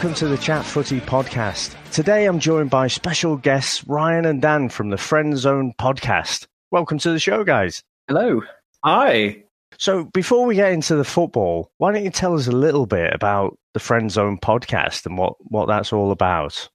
welcome to the Chat Footy podcast. Today I'm joined by special guests Ryan and Dan from the Friend Zone podcast. Welcome to the show, guys. Hello. Hi. So, before we get into the football, why don't you tell us a little bit about the Friend Zone podcast and what, what that's all about?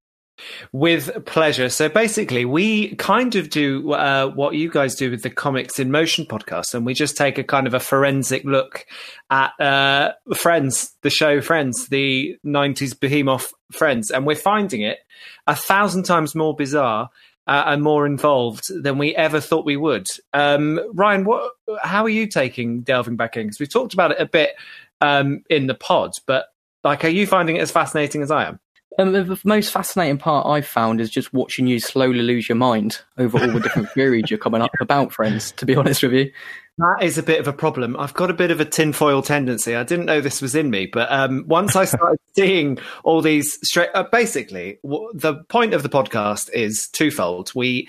With pleasure. So basically, we kind of do uh, what you guys do with the Comics in Motion podcast, and we just take a kind of a forensic look at uh, Friends, the show Friends, the 90s behemoth Friends, and we're finding it a thousand times more bizarre uh, and more involved than we ever thought we would. Um, Ryan, what? How are you taking delving back in? Because we've talked about it a bit um, in the pod, but like, are you finding it as fascinating as I am? Um, the most fascinating part I've found is just watching you slowly lose your mind over all the different theories you're coming up about, friends, to be honest with you. That is a bit of a problem. I've got a bit of a tinfoil tendency. I didn't know this was in me, but um, once I started seeing all these straight, uh, basically, w- the point of the podcast is twofold. We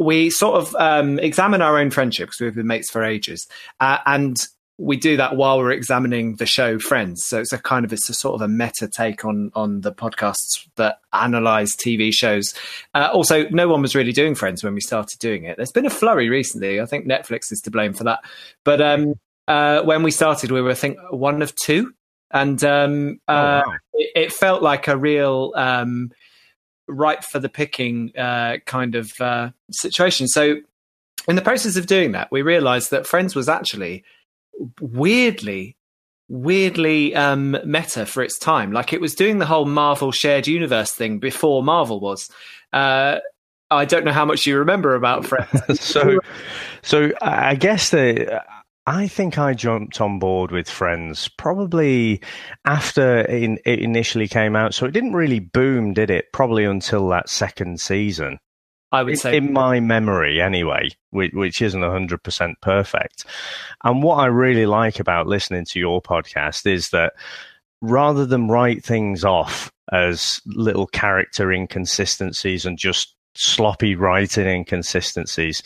we sort of um, examine our own friendships. we've been mates for ages, uh, and we do that while we're examining the show Friends. So it's a kind of it's a sort of a meta take on on the podcasts that analyze TV shows. Uh, also, no one was really doing Friends when we started doing it. There's been a flurry recently. I think Netflix is to blame for that. But um, uh, when we started, we were I think one of two, and um, oh, uh, wow. it, it, felt like a real. Um, ripe for the picking uh, kind of uh, situation. So, in the process of doing that, we realized that Friends was actually weirdly weirdly um, meta for its time. Like it was doing the whole Marvel shared universe thing before Marvel was. Uh, I don't know how much you remember about Friends. so, so I guess the. I think I jumped on board with Friends probably after it initially came out. So it didn't really boom, did it? Probably until that second season. I would say, in my memory, anyway, which, which isn't hundred percent perfect. And what I really like about listening to your podcast is that rather than write things off as little character inconsistencies and just sloppy writing inconsistencies,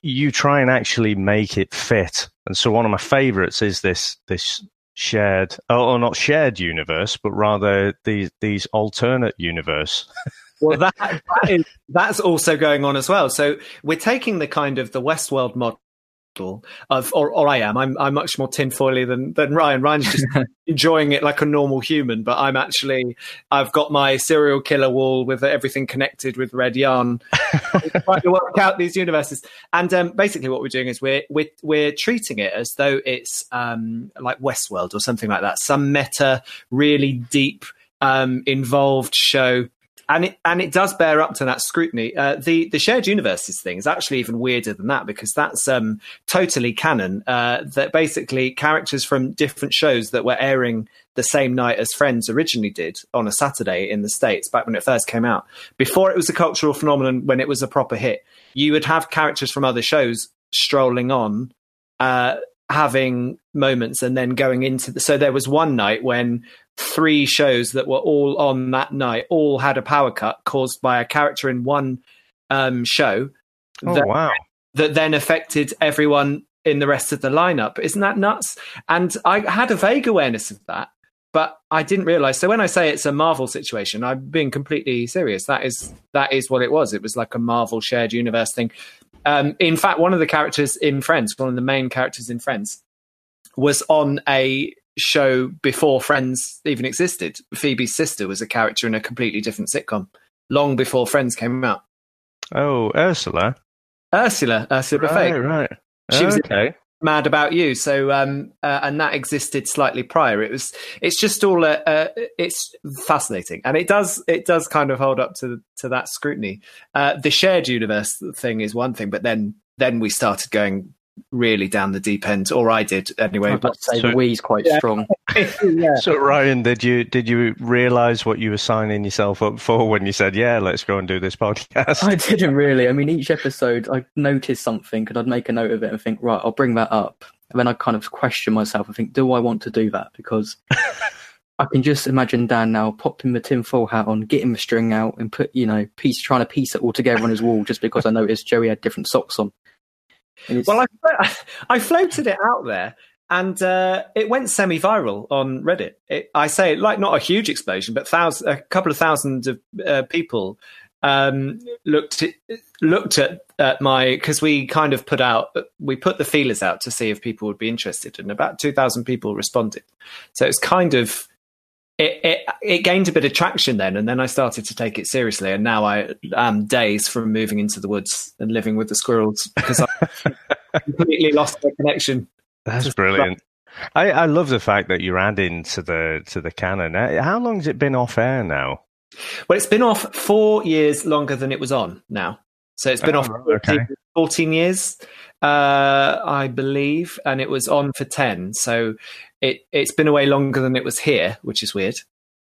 you try and actually make it fit. And so one of my favorites is this this shared or not shared universe, but rather these these alternate universe. well, that, that is, that's also going on as well. So we're taking the kind of the Westworld model of, or, or I am. I'm, I'm much more tinfoily than than Ryan. Ryan's just enjoying it like a normal human, but I'm actually I've got my serial killer wall with everything connected with red yarn, trying to work out these universes. And um, basically, what we're doing is we're we're we're treating it as though it's um, like Westworld or something like that, some meta, really deep. Um, involved show and it and it does bear up to that scrutiny. Uh, the the shared universes thing is actually even weirder than that because that's um, totally canon. Uh, that basically characters from different shows that were airing the same night as Friends originally did on a Saturday in the states back when it first came out. Before it was a cultural phenomenon, when it was a proper hit, you would have characters from other shows strolling on. Uh, having moments and then going into the, so there was one night when three shows that were all on that night all had a power cut caused by a character in one um, show oh, that, wow. that then affected everyone in the rest of the lineup. Isn't that nuts? And i had a vague awareness of that but i didn't realize. So when i say it's a marvel situation i'm being completely serious. That is that is what it was. It was like a marvel shared universe thing. Um, in fact, one of the characters in Friends, one of the main characters in Friends, was on a show before Friends even existed. Phoebe's sister was a character in a completely different sitcom long before Friends came out. Oh, Ursula. Ursula, Ursula right, Right, She was okay. Mad About You. So, um, uh, and that existed slightly prior. It was, it's just all, uh, uh, it's fascinating, and it does, it does kind of hold up to to that scrutiny. Uh, the shared universe thing is one thing, but then then we started going really down the deep end, or I did anyway. But say so, the we's quite yeah. strong. yeah. So Ryan, did you did you realise what you were signing yourself up for when you said, "Yeah, let's go and do this podcast"? I didn't really. I mean, each episode, I noticed something, and I'd make a note of it and think, right, I'll bring that up. And then I kind of question myself and think, do I want to do that? Because I can just imagine Dan now popping the tinfoil hat on, getting the string out, and put you know, piece trying to piece it all together on his wall just because I noticed Joey had different socks on. Well, I, I floated it out there, and uh, it went semi-viral on Reddit. It, I say like not a huge explosion, but thousand, a couple of thousands of uh, people um, looked at, looked at, at my because we kind of put out we put the feelers out to see if people would be interested, and about two thousand people responded. So it's kind of it, it, it gained a bit of traction then, and then I started to take it seriously. And now I am days from moving into the woods and living with the squirrels because I completely lost my connection. That's brilliant. I, I love the fact that you're adding to the to the canon. Uh, how long has it been off air now? Well, it's been off four years longer than it was on now. So it's been oh, off 14, okay. 14 years, uh, I believe, and it was on for 10. So it, it's been away longer than it was here, which is weird.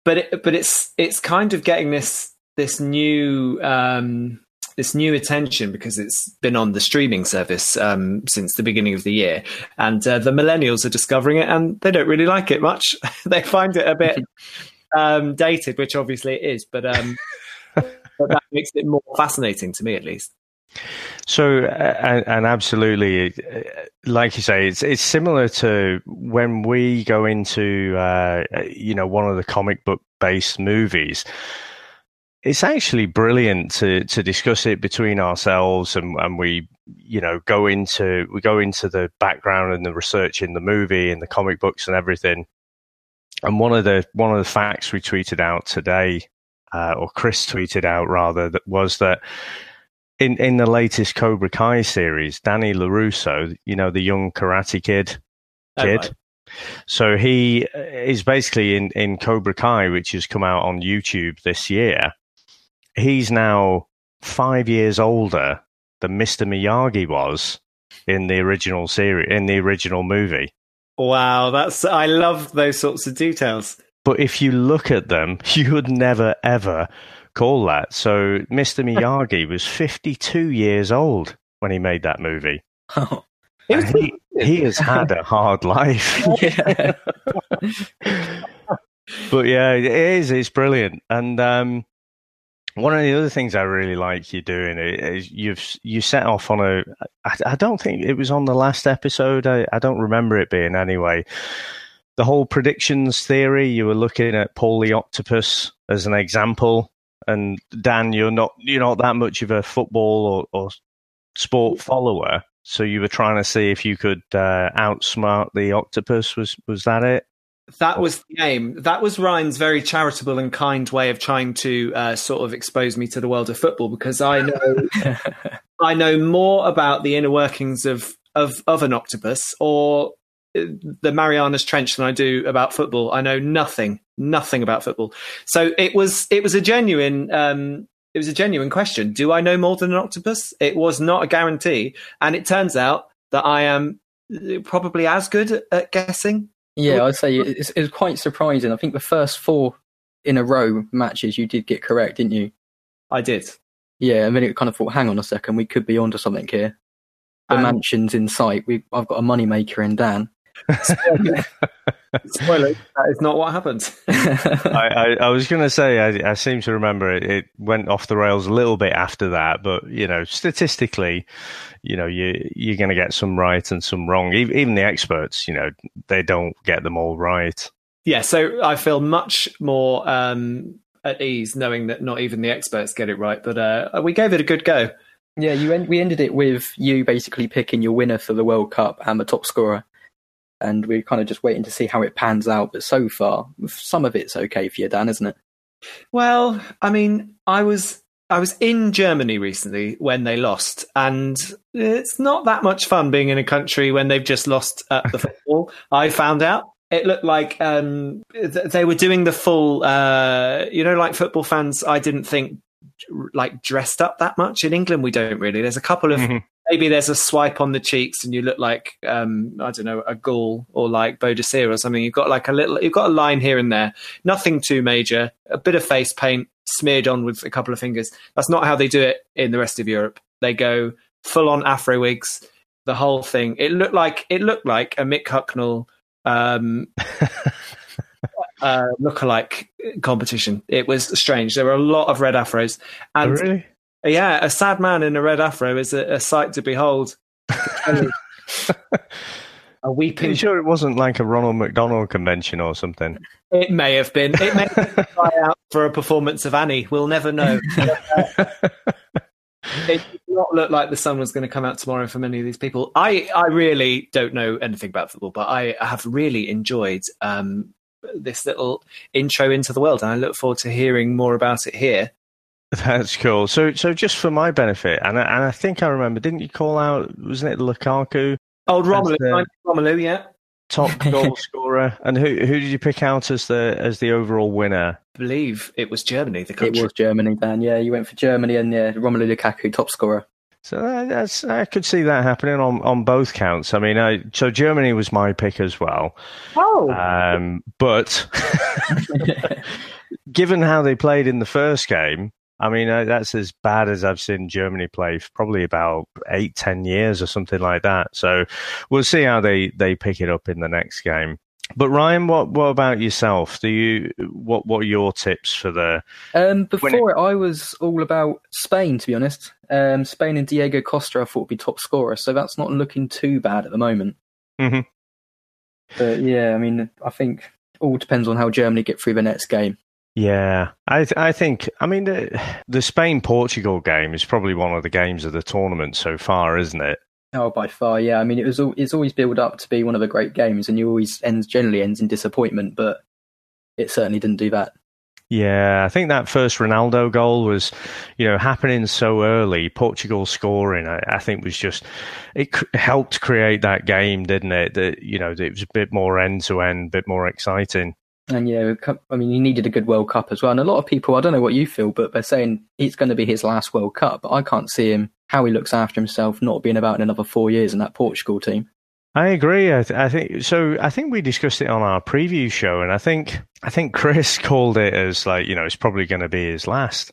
But it, but it's it's kind of getting this this new um, this new attention because it's been on the streaming service um, since the beginning of the year, and uh, the millennials are discovering it, and they don't really like it much. they find it a bit um, dated, which obviously it is, but, um, but that makes it more fascinating to me, at least. So, and, and, absolutely, like you say, it's it's similar to when we go into, uh, you know, one of the comic book based movies. It's actually brilliant to to discuss it between ourselves, and, and we, you know, go into we go into the background and the research in the movie and the comic books and everything. And one of the one of the facts we tweeted out today, uh, or Chris tweeted out rather, that was that in in the latest Cobra Kai series, Danny LaRusso, you know, the young karate kid, oh, kid. So he uh, is basically in in Cobra Kai, which has come out on YouTube this year. He's now five years older than Mr. Miyagi was in the original series in the original movie. Wow, that's I love those sorts of details. But if you look at them, you would never ever call that. So Mr. Miyagi was 52 years old when he made that movie. Oh. He, he has had a hard life. but yeah, it is. It's brilliant. And um, one of the other things I really like you doing is you've you set off on a. I, I don't think it was on the last episode. I, I don't remember it being anyway. The whole predictions theory. You were looking at Paul the Octopus as an example, and Dan, you're not you're not that much of a football or, or sport follower, so you were trying to see if you could uh, outsmart the octopus. Was was that it? That was the aim. That was Ryan's very charitable and kind way of trying to uh, sort of expose me to the world of football because I know I know more about the inner workings of of, of an octopus or the Marianas Trench than I do about football. I know nothing, nothing about football. So it was it was a genuine um, it was a genuine question. Do I know more than an octopus? It was not a guarantee, and it turns out that I am probably as good at guessing yeah, I'd say it's, it's quite surprising. I think the first four in a row matches you did get correct, didn't you? I did. Yeah, and then it kind of thought, hang on a second, we could be onto something here. The um, mansion's in sight. We, I've got a moneymaker in Dan. Spoiler, that is not what happened. I, I, I, was going to say, I, I, seem to remember it, it, went off the rails a little bit after that, but, you know, statistically, you know, you, you're going to get some right and some wrong. Even the experts, you know, they don't get them all right. Yeah, so I feel much more um, at ease knowing that not even the experts get it right, but uh, we gave it a good go. Yeah, you en- we ended it with you basically picking your winner for the World Cup and the top scorer and we're kind of just waiting to see how it pans out. But so far, some of it's okay for you, Dan, isn't it? Well, I mean, I was I was in Germany recently when they lost, and it's not that much fun being in a country when they've just lost at the football. I found out it looked like um, they were doing the full, uh, you know, like football fans. I didn't think like dressed up that much in England. We don't really. There's a couple of mm-hmm maybe there's a swipe on the cheeks and you look like um, I don't know a ghoul or like Boadicea or something. You've got like a little, you've got a line here and there, nothing too major. A bit of face paint smeared on with a couple of fingers. That's not how they do it in the rest of Europe. They go full on Afro wigs, the whole thing. It looked like it looked like a Mick Hucknall um, uh, lookalike competition. It was strange. There were a lot of red afros, and oh, really? Yeah, a sad man in a red afro is a, a sight to behold. a weeping. Are you sure it wasn't like a Ronald McDonald convention or something? It may have been. It may have been try out for a performance of Annie. We'll never know. it did not look like the sun was going to come out tomorrow for many of these people. I, I really don't know anything about football, but I have really enjoyed um, this little intro into the world, and I look forward to hearing more about it here. That's cool. So, so just for my benefit, and I, and I think I remember, didn't you call out? Wasn't it Lukaku? Old Romelu, the, Romelu, yeah, top goal scorer. And who who did you pick out as the as the overall winner? I believe it was Germany. The country. It was Germany, Dan. Yeah, you went for Germany, and yeah, Romelu Lukaku, top scorer. So that's I could see that happening on, on both counts. I mean, I, so Germany was my pick as well. Oh, um, but given how they played in the first game, I mean, uh, that's as bad as I've seen Germany play for probably about eight, ten years or something like that. So we'll see how they, they pick it up in the next game. But Ryan, what what about yourself? Do you what what are your tips for the? Um, before it, I was all about Spain. To be honest, um, Spain and Diego Costa I thought would be top scorer, so that's not looking too bad at the moment. Mm-hmm. But yeah, I mean, I think all depends on how Germany get through the next game. Yeah, I th- I think I mean the, the Spain Portugal game is probably one of the games of the tournament so far, isn't it? Oh, by far, yeah. I mean, it was it's always built up to be one of the great games, and you always ends generally ends in disappointment, but it certainly didn't do that. Yeah, I think that first Ronaldo goal was, you know, happening so early. Portugal scoring, I, I think, was just it c- helped create that game, didn't it? That you know, it was a bit more end to end, a bit more exciting. And yeah, I mean, he needed a good World Cup as well. And a lot of people, I don't know what you feel, but they're saying it's going to be his last World Cup. But I can't see him how he looks after himself not being about in another four years in that Portugal team. I agree. I, th- I, think so. I think we discussed it on our preview show, and I think I think Chris called it as like you know it's probably going to be his last.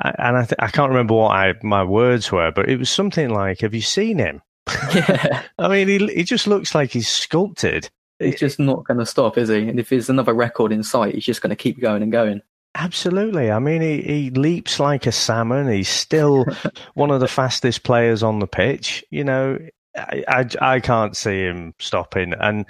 And I th- I can't remember what I, my words were, but it was something like, "Have you seen him?" Yeah. I mean, he he just looks like he's sculpted. He's just not going to stop, is he? And if there's another record in sight, he's just going to keep going and going. Absolutely. I mean, he, he leaps like a salmon. He's still one of the fastest players on the pitch. You know, I, I, I, can't see him stopping. And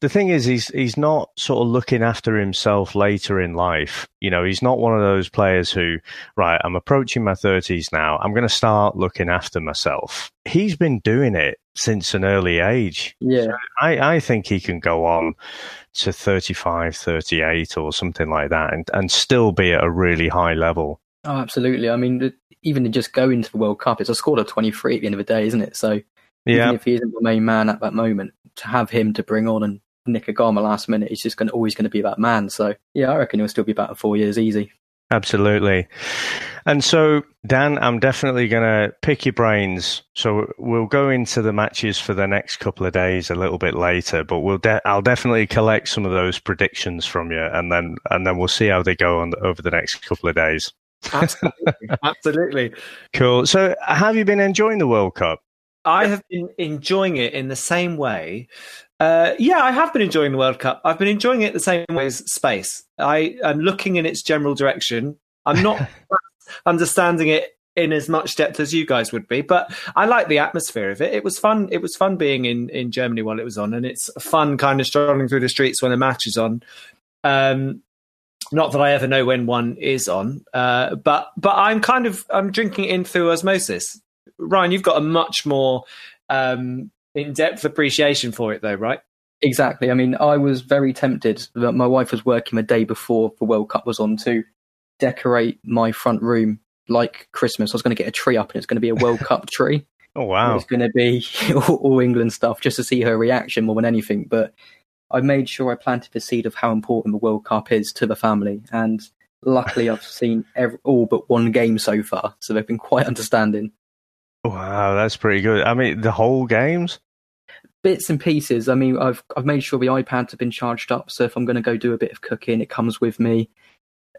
the thing is, he's he's not sort of looking after himself later in life. You know, he's not one of those players who, right, I'm approaching my 30s now. I'm going to start looking after myself. He's been doing it since an early age. Yeah. So I, I think he can go on to 35, 38 or something like that and, and still be at a really high level. Oh, absolutely. I mean, even to just go into the World Cup, it's a score of 23 at the end of the day, isn't it? So yeah. even if he isn't the main man at that moment, to have him to bring on and nick a Garma last minute, he's just going always going to be that man. So yeah, I reckon he'll still be about four years easy. Absolutely. And so, Dan, I'm definitely going to pick your brains. So we'll go into the matches for the next couple of days a little bit later, but we'll de- I'll definitely collect some of those predictions from you, and then and then we'll see how they go on over the next couple of days. Absolutely, absolutely. Cool. So, have you been enjoying the World Cup? I have been enjoying it in the same way. Uh, yeah, I have been enjoying the World Cup. I've been enjoying it the same way as space. I am looking in its general direction. I'm not understanding it in as much depth as you guys would be, but I like the atmosphere of it. It was fun. It was fun being in, in Germany while it was on, and it's fun kind of strolling through the streets when a match is on. Um, not that I ever know when one is on, uh, but but I'm kind of I'm drinking it in through osmosis. Ryan, you've got a much more um, in depth appreciation for it, though, right? Exactly. I mean, I was very tempted. My wife was working the day before the World Cup was on to decorate my front room like Christmas. I was going to get a tree up, and it's going to be a World Cup tree. Oh wow! It's going to be all England stuff just to see her reaction more than anything. But I made sure I planted the seed of how important the World Cup is to the family, and luckily I've seen every, all but one game so far, so they've been quite understanding. Wow, that's pretty good. I mean, the whole games? Bits and pieces. I mean, I've I've made sure the iPads have been charged up, so if I'm going to go do a bit of cooking, it comes with me.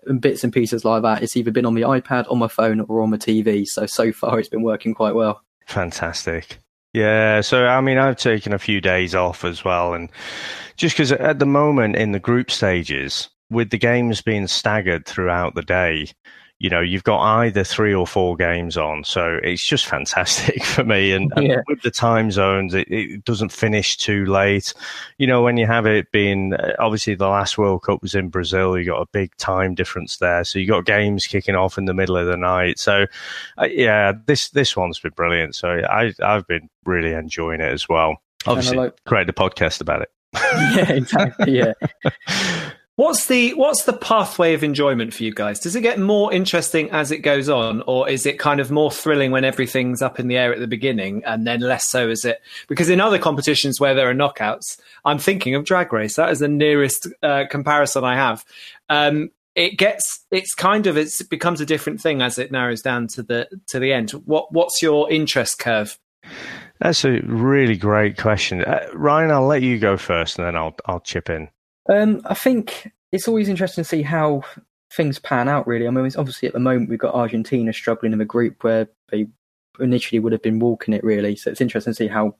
And bits and pieces like that. It's either been on the iPad, on my phone, or on my TV. So so far, it's been working quite well. Fantastic. Yeah, so I mean, I've taken a few days off as well, and just because at the moment in the group stages, with the games being staggered throughout the day, you know, you've got either three or four games on. So it's just fantastic for me. And, and Yeah. with the time zones, it, it doesn't finish too late. You know, when you have it being, uh, obviously the last World Cup was in Brazil, you got a big time difference there. So you got games kicking off in the middle of the night. So, uh, yeah, this, this one's been brilliant. So I, I've been really enjoying it as well. Obviously, like- created a podcast about it. yeah, exactly. Yeah. What's the what's the pathway of enjoyment for you guys? Does it get more interesting as it goes on, or is it kind of more thrilling when everything's up in the air at the beginning, and then less so is it? Because in other competitions where there are knockouts, I'm thinking of Drag Race. That is the nearest uh, comparison I have. Um, it gets it's kind of it's, it becomes a different thing as it narrows down to the to the end. What what's your interest curve? That's a really great question. Uh, Ryan, I'll let you go first and then I'll, I'll chip in. Um, I think it's always interesting to see how things pan out. Really, I mean, it's obviously at the moment we've got Argentina struggling in a group where they initially would have been walking it. Really, so it's interesting to see how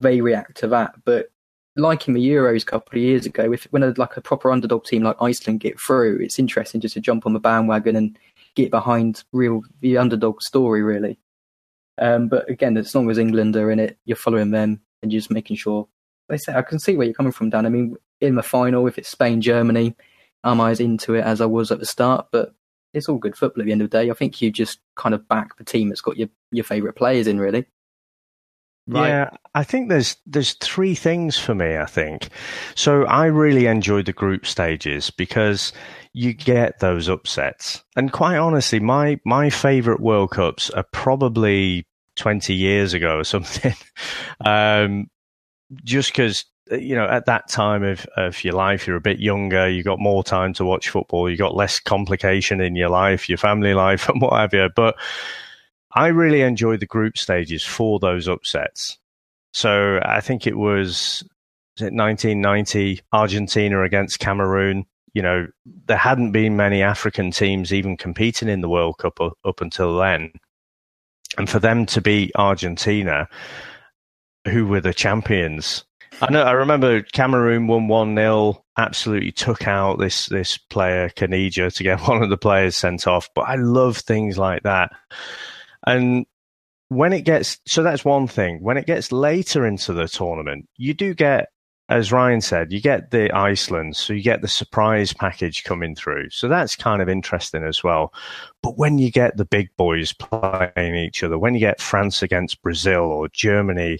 they react to that. But like in the Euros a couple of years ago, if when a, like a proper underdog team like Iceland get through, it's interesting just to jump on the bandwagon and get behind real the underdog story. Really, um, but again, as long as England are in it, you're following them and you're just making sure. They say I can see where you're coming from, Dan. I mean, in the final, if it's Spain Germany, am I'm as into it as I was at the start. But it's all good football at the end of the day. I think you just kind of back the team that's got your your favourite players in, really. Yeah, I think there's there's three things for me. I think so. I really enjoyed the group stages because you get those upsets, and quite honestly, my my favorite World Cups are probably twenty years ago or something. um, just because uh, you know at that time of of your life, you're a bit younger, you got more time to watch football, you got less complication in your life, your family life, and what have you. But I really enjoyed the group stages for those upsets. So I think it was, was it 1990 Argentina against Cameroon. You know, there hadn't been many African teams even competing in the World Cup up, up until then. And for them to beat Argentina, who were the champions, I know. I remember Cameroon won one 0 Absolutely took out this this player Caniggia to get one of the players sent off. But I love things like that. And when it gets so that's one thing. When it gets later into the tournament, you do get, as Ryan said, you get the Iceland, so you get the surprise package coming through. So that's kind of interesting as well. But when you get the big boys playing each other, when you get France against Brazil or Germany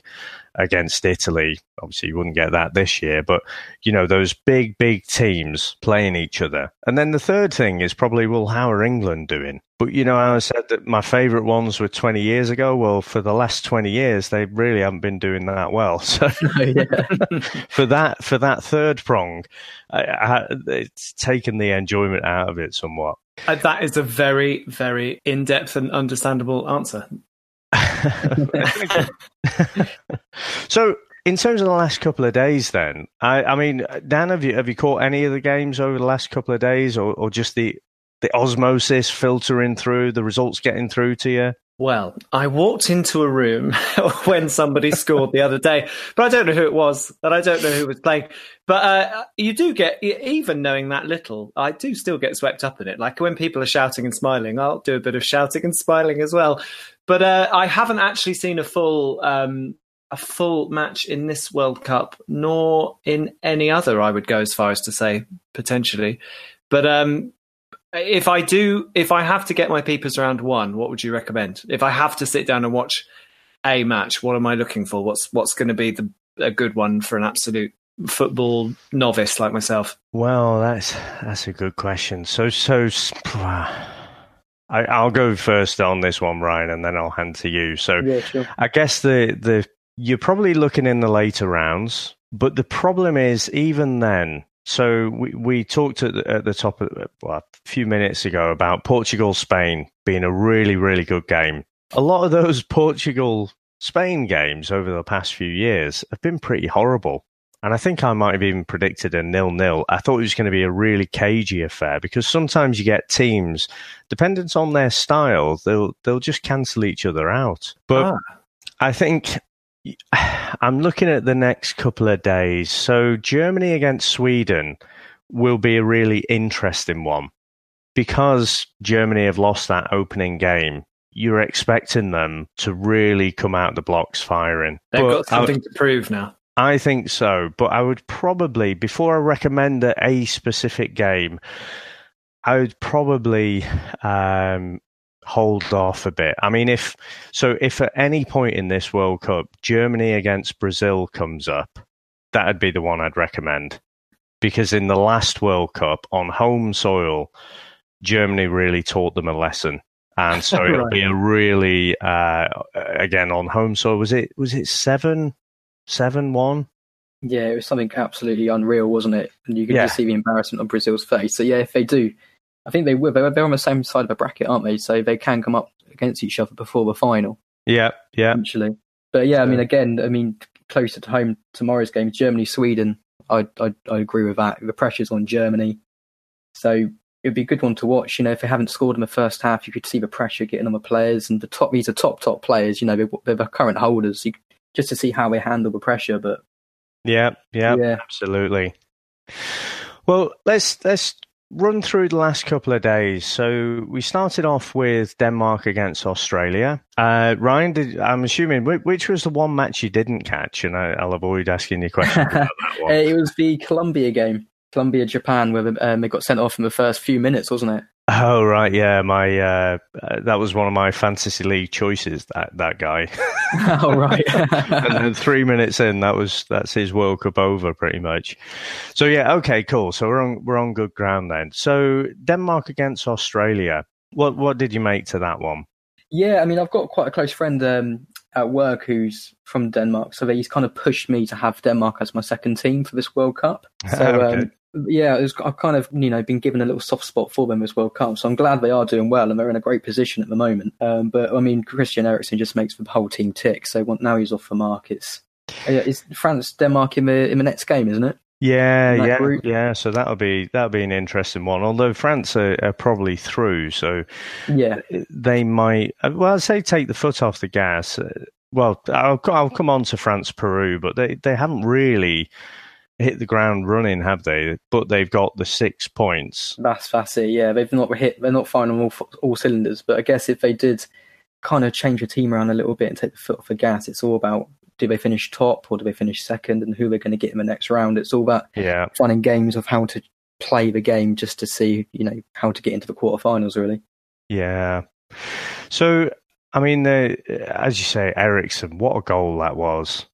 against Italy, obviously you wouldn't get that this year, but you know, those big, big teams playing each other. And then the third thing is probably, well, how are England doing? But you know, I said that my favourite ones were 20 years ago. Well, for the last 20 years, they really haven't been doing that well. So for that, for that third prong, I, I, it's taken the enjoyment out of it somewhat. Uh, that is a very, very in depth and understandable answer. so, in terms of the last couple of days, then, I, I, mean, Dan, have you have you caught any of the games over the last couple of days, or, or just the the osmosis filtering through, the results getting through to you? Well, I walked into a room when somebody scored the other day, but I don't know who it was, and I don't know who was playing. But uh, you do get, even knowing that little, I do still get swept up in it. Like when people are shouting and smiling, I'll do a bit of shouting and smiling as well. But uh, I haven't actually seen a full um, a full match in this World Cup, nor in any other. I would go as far as to say potentially, but um, if I do, if I have to get my peepers around one, what would you recommend? If I have to sit down and watch a match, what am I looking for? What's what's going to be the a good one for an absolute football novice like myself? Well, that's that's a good question. So so. I, I'll go first on this one, Ryan, and then I'll hand to you. So, yeah, sure. I guess the the you're probably looking in the later rounds, but the problem is even then. So we we talked at the, at the top of well, a few minutes ago about Portugal Spain being a really really good game. A lot of those Portugal Spain games over the past few years have been pretty horrible. And I think I might have even predicted a nil-nil. I thought it was going to be a really cagey affair because sometimes you get teams, dependent on their style, they'll they'll just cancel each other out. But ah. I think I'm looking at the next couple of days. So Germany against Sweden will be a really interesting one because Germany have lost that opening game, you're expecting them to really come out the blocks firing. They've But got something to prove now. I think so, but I would probably, before I recommend a, a specific game, I would probably um, hold off a bit. I mean, if so, if at any point in this World Cup Germany against Brazil comes up, that'd be the one I'd recommend because in the last World Cup on home soil, Germany really taught them a lesson. And so it'll Right. be a really uh, again on home soil. Was it was it seven seven one? Yeah, it was something absolutely unreal, wasn't it? And you could Yeah. just see the embarrassment on Brazil's face. So yeah, if they do, I think they were They're, on the same side of the bracket, aren't they? So they can come up against each other before the final, Yeah, yeah. eventually. But yeah, I mean, again, I mean, closer to home, tomorrow's game, Germany, Sweden. I, I I agree with that. The pressure's on Germany, so it'd be a good one to watch. You know, if they haven't scored in the first half, you could see the pressure getting on the players and the top. These are top top players. You know, they're, they're the current holders. You, just to see how they handle the pressure, but Yeah, yeah, yeah, absolutely. Well, let's let's run through the last couple of days. So we started off with Denmark against Australia. Uh, Ryan, did, I'm assuming which, which was the one match you didn't catch, and I, I'll avoid asking you questions about that Uh, one. It was the Colombia game, Colombia Japan, where um, they got sent off in the first few minutes, wasn't it? Oh right, yeah, my uh, uh, that was one of my fantasy league choices. That that guy, oh right. and then three minutes in, that was that's his World Cup over pretty much. So yeah, okay, cool. So we're on we're on good ground then. So Denmark against Australia. What what did you make to that one? yeah, I mean, I've got quite a close friend um, at work who's from Denmark, so he's kind of pushed me to have Denmark as my second team for this World Cup. So Okay. um, yeah, was, I've kind of you know been given a little soft spot for them this World Cup, so I'm glad they are doing well and they're in a great position at the moment. Um, but I mean, Christian Eriksen just makes the whole team tick. So now he's off for Mark. It's uh, it's France Denmark in the in the next game, isn't it? Yeah, yeah, group. yeah. So that'll be that'll be an interesting one. Although France are, are probably through, so Yeah, they might. uh, Well, I'd say take the foot off the gas. Uh, Well, I'll I'll come on to France Peru, but they they haven't really hit the ground running, have they? But they've got the six points. That's that's it. Yeah, they've not hit. They're not firing on all all cylinders. But I guess if they did kind of change the team around a little bit and take the foot off the gas, it's all about do they finish top or do they finish second, and who they're going to get in the next round. It's all about Yeah, finding games of how to play the game just to see you know how to get into the quarterfinals. Really. yeah. So I mean, uh, as you say, Eriksen, what a goal that was.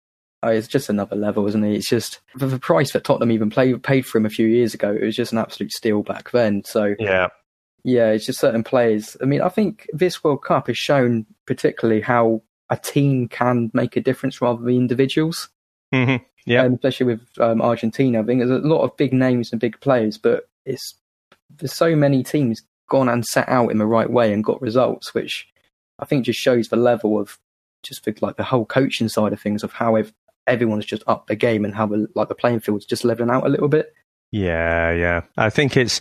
Oh, it's just another level, isn't it? It's just for the price that Tottenham even played paid for him a few years ago. It was just an absolute steal back then. So Yeah, Yeah, it's just certain players. I mean, I think this World Cup has shown particularly how a team can make a difference rather than individuals. hmm Yeah. Um, especially with um, Argentina. I think there's a lot of big names and big players, but it's there's so many teams gone and set out in the right way and got results, which I think just shows the level of just the, like the whole coaching side of things of how everyone's just up the game and how the, like the playing field's just leveling out a little bit. Yeah, yeah. I think it's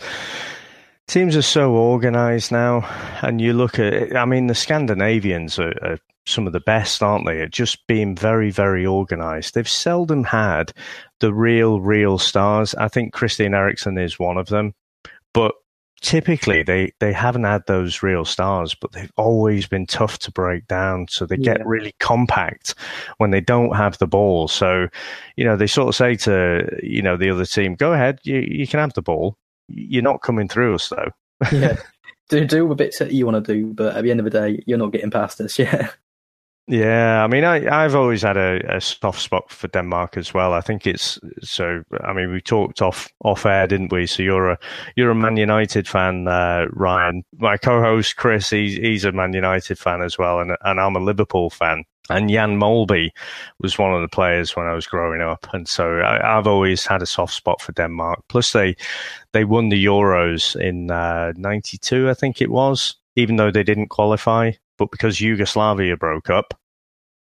teams are so organized now, and you look at. it, I mean, the Scandinavians are, are some of the best, aren't they? At just being very, very organized. They've seldom had the real, real stars. I think Christian Eriksen is one of them, but typically they they haven't had those real stars but they've always been tough to break down so they Yeah. get really compact when they don't have the ball so you know they sort of say to you know the other team go ahead you you can have the ball you're not coming through us though Yeah. do do all the bits that you want to do, but at the end of the day, you're not getting past us. Yeah. Yeah, I mean, I, I've always had a, a soft spot for Denmark as well. I think it's so. I mean, we talked off off air, didn't we? So you're a you're a Man United fan, uh, Ryan. My co-host Chris, he's he's a Man United fan as well, and and I'm a Liverpool fan. And Jan Molby was one of the players when I was growing up, and so I, I've always had a soft spot for Denmark. Plus, they they won the Euros in '92, I think it was, even though they didn't qualify but because Yugoslavia broke up,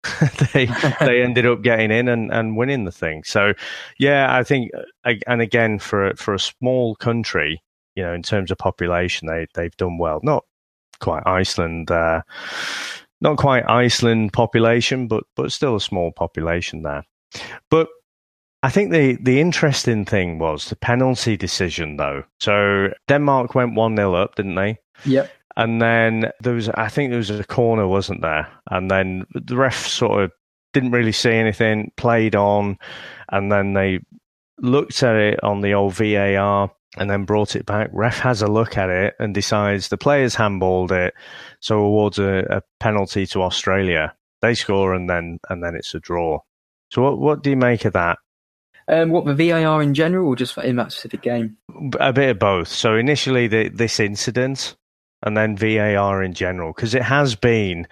they they ended up getting in and, and winning the thing. So, yeah, I think, uh, and again for for a small country, you know, in terms of population, they they've done well. Not quite Iceland, uh, not quite Iceland population, but but still a small population there. But I think the, the interesting thing was the penalty decision, though. So Denmark went 1 0 up, didn't they? Yep. And then there was, I think there was a corner, wasn't there? And then the ref sort of didn't really see anything, played on, and then they looked at it on the old VAR and then brought it back. Ref has a look at it and decides the players handballed it, so awards a, a penalty to Australia. They score and then and then it's a draw. So what what do you make of that? Um, what the VAR in general, or just in that specific game? A bit of both. So initially the, this incident, and then VAR in general, because it has been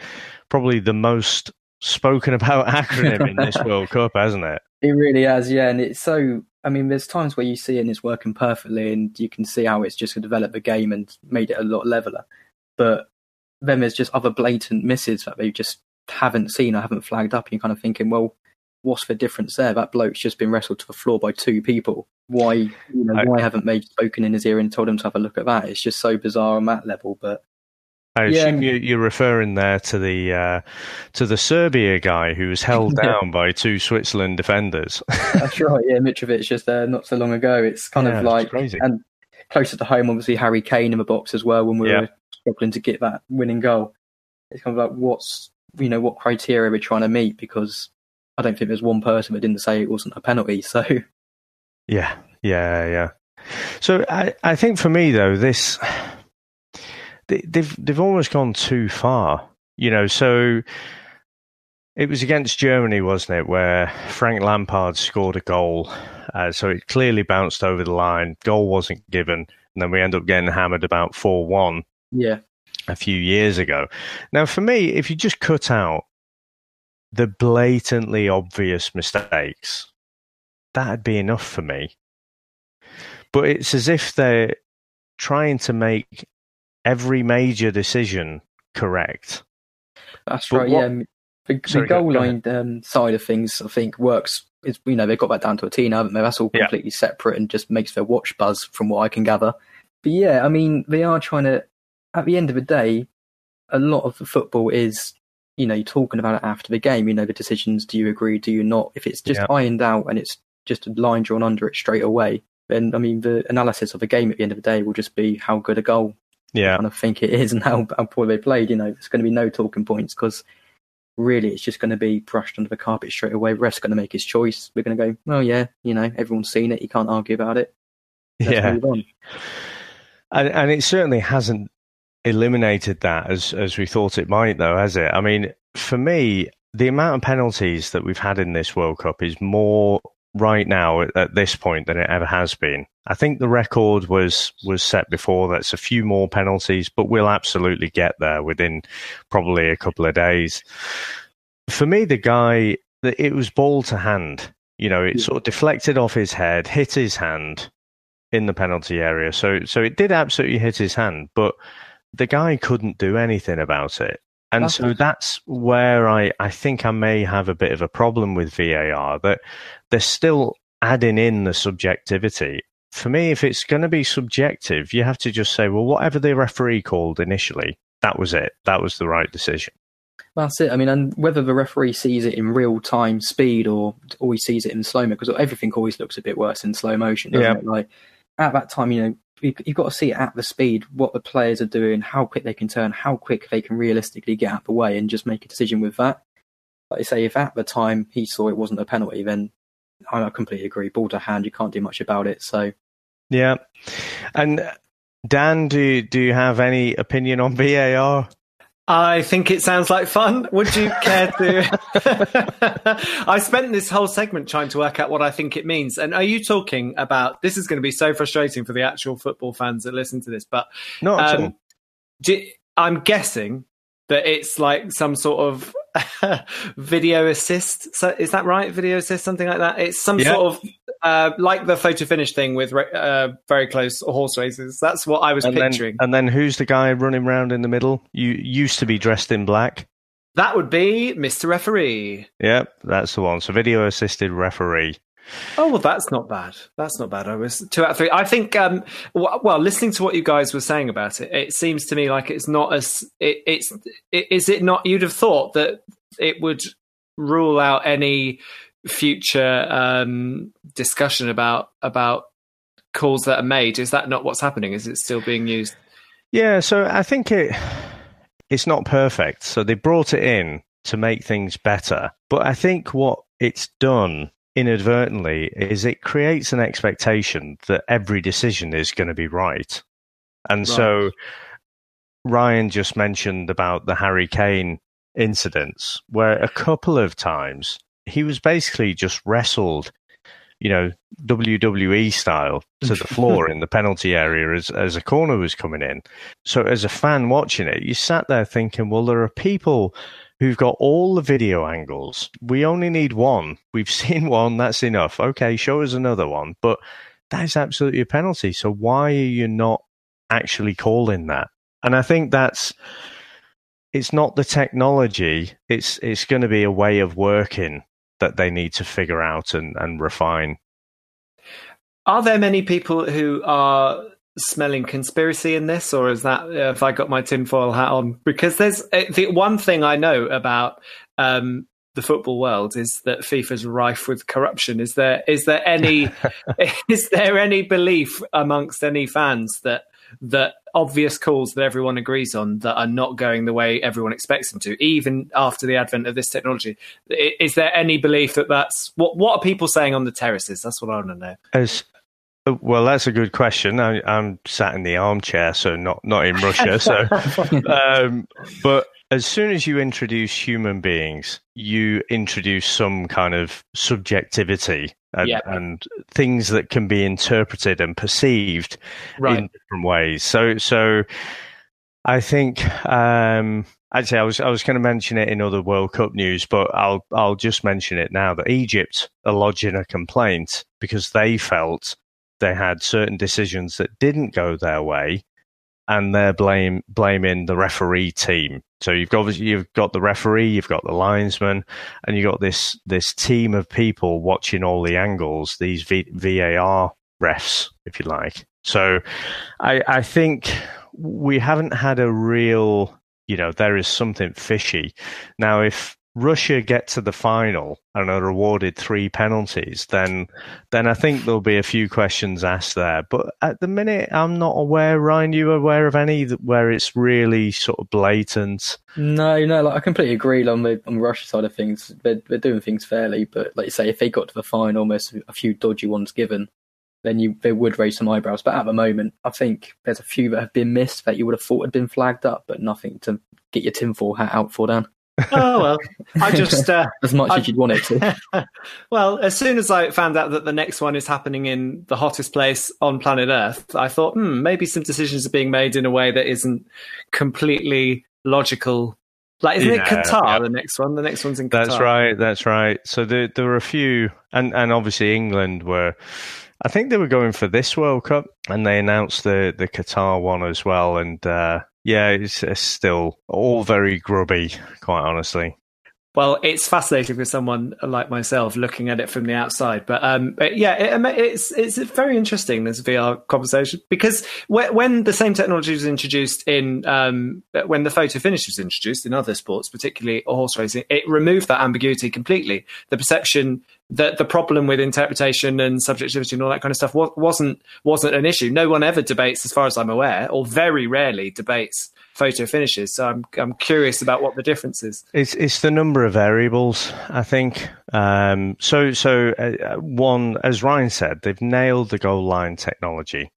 probably the most spoken about acronym in this World Cup, hasn't it? It really has, yeah. And it's so. I mean, there's times where you see it and it's working perfectly, and you can see how it's just developed the game and made it a lot leveler. But then there's just other blatant misses that they just haven't seen or haven't flagged up. And you're kind of thinking, well, what's the difference there? That bloke's just been wrestled to the floor by two people. Why, you know, I, why haven't they spoken in his ear and told him to have a look at that? It's just so bizarre on that level. But I yeah. assume you, are referring there to the uh, to the Serbia guy who was held down by two Switzerland defenders. That's right. Yeah, Mitrovic just there not so long ago. It's kind yeah, of like crazy. and closer to home, obviously Harry Kane in the box as well when we yeah. were struggling to get that winning goal. It's kind of like what's you know what criteria we're trying to meet because I don't think there's one person that didn't say it wasn't a penalty. So yeah, yeah, yeah. So I I think for me though this they, they've they've almost gone too far. You know, so it was against Germany, wasn't it, where Frank Lampard scored a goal. Uh, so it clearly bounced over the line. Goal wasn't given, and then we end up getting hammered about four one. Yeah, a few years ago. Now, for me, if you just cut out the blatantly obvious mistakes, that'd be enough for me. But it's as if they're trying to make every major decision correct. That's but right. What, yeah, the, sorry, the goal go, line um, side of things, I think, works. It's, you know, they've got that down to a T now, haven't they? That's all completely yeah. separate and just makes their watch buzz, from what I can gather. But yeah, I mean, they are trying to. At the end of the day, a lot of the football is, you know, you're talking about it after the game. You know, the decisions. Do you agree? Do you not? If it's just yeah. ironed out and it's just a line drawn under it straight away, then I mean, the analysis of the game at the end of the day will just be how good a goal yeah. I kind of think it is and how, how poor they played. You know, there's going to be no talking points because really it's just going to be brushed under the carpet straight away. Ref's going to make his choice. We're going to go, oh yeah, you know, everyone's seen it. You can't argue about it. Let's yeah. And, and it certainly hasn't eliminated that as as we thought it might, though, has it? I mean, for me, the amount of penalties that we've had in this World Cup is more right now at this point than it ever has been. I think the record was was set before. That's a few more penalties, but we'll absolutely get there within probably a couple of days. For me, the guy it was ball to hand. You know, it sort of deflected off his head, hit his hand in the penalty area. So so it did absolutely hit his hand, but the guy couldn't do anything about it. And so that's where I, I think I may have a bit of a problem with VAR that they're still adding in the subjectivity. For me, if it's going to be subjective, you have to just say, well, whatever the referee called initially, that was it. That was the right decision. That's it. I mean, and whether the referee sees it in real time speed or always sees it in slow mo, because everything always looks a bit worse in slow motion, doesn't yeah. it? Like at that time, you know, you've got to see at the speed what the players are doing, how quick they can turn, how quick they can realistically get out of the way, and just make a decision with that. Like I say, if at the time he saw it wasn't a penalty, then I completely agree. Ball to hand, you can't do much about it. So, yeah. And Dan, do do you have any opinion on VAR? I think it sounds like fun. Would you care to? I spent this whole segment trying to work out what I think it means. And are you talking about this? Is going to be so frustrating for the actual football fans that listen to this, but not um, do, I'm guessing that it's like some sort of video assist. So is that right? Video assist, something like that. It's some yeah. sort of uh, like the photo finish thing with uh, very close horse races. That's what I was and picturing. Then, and then who's the guy running around in the middle? You used to be dressed in black. That would be Mr. Referee. Yep, that's the one. So video assisted referee. Oh well, that's not bad. That's not bad. I was two out of three. I think. Um, well, listening to what you guys were saying about it, it seems to me like it's not as. It, it's. It, is it not? You'd have thought that it would rule out any future um, discussion about about calls that are made. Is that not what's happening? Is it still being used? Yeah, so I think it it's not perfect. So they brought it in to make things better. But I think what it's done inadvertently is it creates an expectation that every decision is going to be right. And right. so Ryan just mentioned about the Harry Kane incidents where a couple of times he was basically just wrestled, you know, WWE style to the floor in the penalty area as, as a corner was coming in. So as a fan watching it, you sat there thinking, well, there are people who've got all the video angles. We only need one. We've seen one. That's enough. Okay, show us another one. But that is absolutely a penalty. So why are you not actually calling that? And I think that's it's not the technology. It's it's going to be a way of working that they need to figure out and, and refine. Are there many people who are smelling conspiracy in this, or is that uh, if I got my tinfoil hat on? Because there's uh, the one thing I know about um, the football world is that FIFA's rife with corruption. Is there is there any is there any belief amongst any fans that that obvious calls that everyone agrees on that are not going the way everyone expects them to, even after the advent of this technology. Is there any belief that that's what? What are people saying on the terraces? That's what I want to know. As well, that's a good question. I, am sat in the armchair, so not not in Russia. So, um, but as soon as you introduce human beings, you introduce some kind of subjectivity and, yeah. and things that can be interpreted and perceived right. in different ways. So, so I think um, actually I was I was going to mention it in other World Cup news, but I'll I'll just mention it now that Egypt are lodging a complaint because they felt they had certain decisions that didn't go their way, and they're blame blaming the referee team. So you've got you've got the referee, you've got the linesman, and you've got this this team of people watching all the angles. These v, VAR refs, if you like. So I I think we haven't had a real you know there is something fishy now if Russia get to the final and are awarded three penalties, then then I think there'll be a few questions asked there. But at the minute, I'm not aware. Ryan, you aware of any where it's really sort of blatant? No, no. Like I completely agree on the on Russia side of things. They're they're doing things fairly, but like you say, if they got to the final, almost a few dodgy ones given, then you they would raise some eyebrows. But at the moment, I think there's a few that have been missed that you would have thought had been flagged up, but nothing to get your tinfoil hat out for, Dan oh well, I just uh, as much I, as you'd want it to. well, as soon as I found out that the next one is happening in the hottest place on planet Earth, I thought, hmm, maybe some decisions are being made in a way that isn't completely logical. Like, isn't yeah, it Qatar? Yeah. The next one, the next one's in Qatar. That's right. That's right. So there, there were a few, and and obviously England were. I think they were going for this World Cup, and they announced the the Qatar one as well. And uh, yeah, it's, it's still all very grubby, quite honestly. Well, it's fascinating for someone like myself looking at it from the outside. But, um, but yeah, it, it's it's very interesting this VR conversation because when the same technology was introduced in um, when the photo finish was introduced in other sports, particularly horse racing, it removed that ambiguity completely. The perception that the problem with interpretation and subjectivity and all that kind of stuff wasn't wasn't an issue. No one ever debates, as far as I'm aware, or very rarely debates photo finishes. So I'm I'm curious about what the difference is. It's it's the number of variables. I think. Um, so so uh, one, as Ryan said, they've nailed the goal line technology.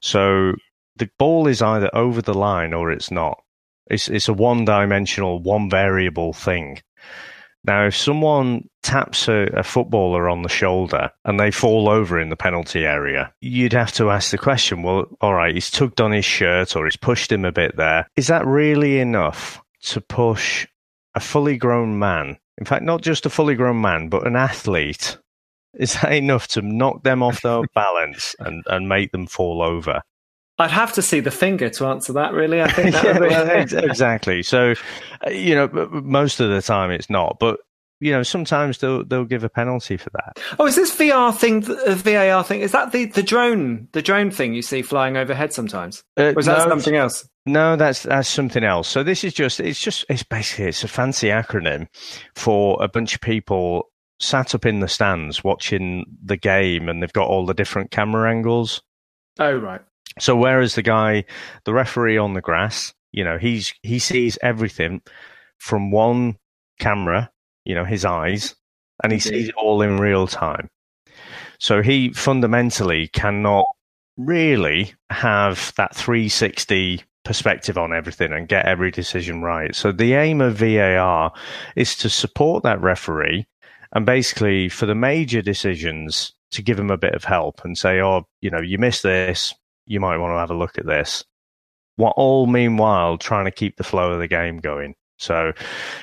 So the ball is either over the line or it's not. It's it's a one dimensional, one variable thing. Now, if someone taps a, a, footballer on the shoulder and they fall over in the penalty area, you'd have to ask the question, well, all right, he's tugged on his shirt or he's pushed him a bit there. Is that really enough to push a fully grown man? In fact, not just a fully grown man, but an athlete. Is that enough to knock them off their balance and, and make them fall over? I'd have to see the finger to answer that. Really, I think yeah, well, exactly. So, uh, you know, most of the time it's not, but you know, sometimes they'll they'll give a penalty for that. Oh, is this VR thing, the VAR thing? Is that the, the drone the drone thing you see flying overhead sometimes? Uh, or is that no, something else? No, that's that's something else. So this is just it's just it's basically it's a fancy acronym for a bunch of people sat up in the stands watching the game, and they've got all the different camera angles. Oh right. So whereas the guy, the referee on the grass, you know, he's he sees everything from one camera, you know, his eyes, and he sees it all in real time. So he fundamentally cannot really have that 360 perspective on everything and get every decision right. So the aim of VAR is to support that referee and basically for the major decisions to give him a bit of help and say, oh, you know, you missed this, you might want to have a look at this. What all meanwhile trying to keep the flow of the game going. So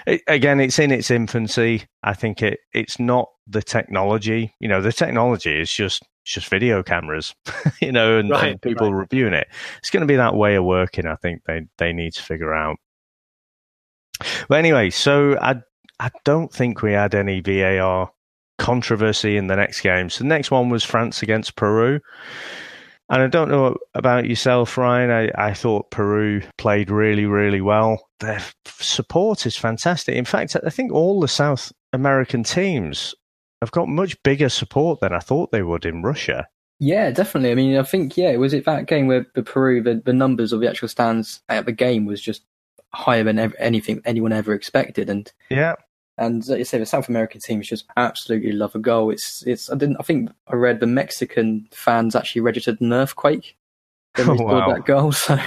it, again, it's in its infancy. I think it it's not the technology. You know, the technology is just just video cameras, you know, and, right, and people right. reviewing it. It's going to be that way of working. I think they they need to figure out. But anyway, so I I don't think we had any VAR controversy in the next game. So the next one was France against Peru. And I don't know about yourself, Ryan. I, I thought Peru played really, really well. Their support is fantastic. In fact, I think all the South American teams have got much bigger support than I thought they would in Russia. Yeah, definitely. I mean, I think yeah, was it that game where the Peru the, the numbers of the actual stands at the game was just higher than ever, anything anyone ever expected, and yeah, and like you say, the South American teams just absolutely love a goal. It's it's I didn't I think I read the Mexican fans actually registered an earthquake when they oh, scored wow. that goal. So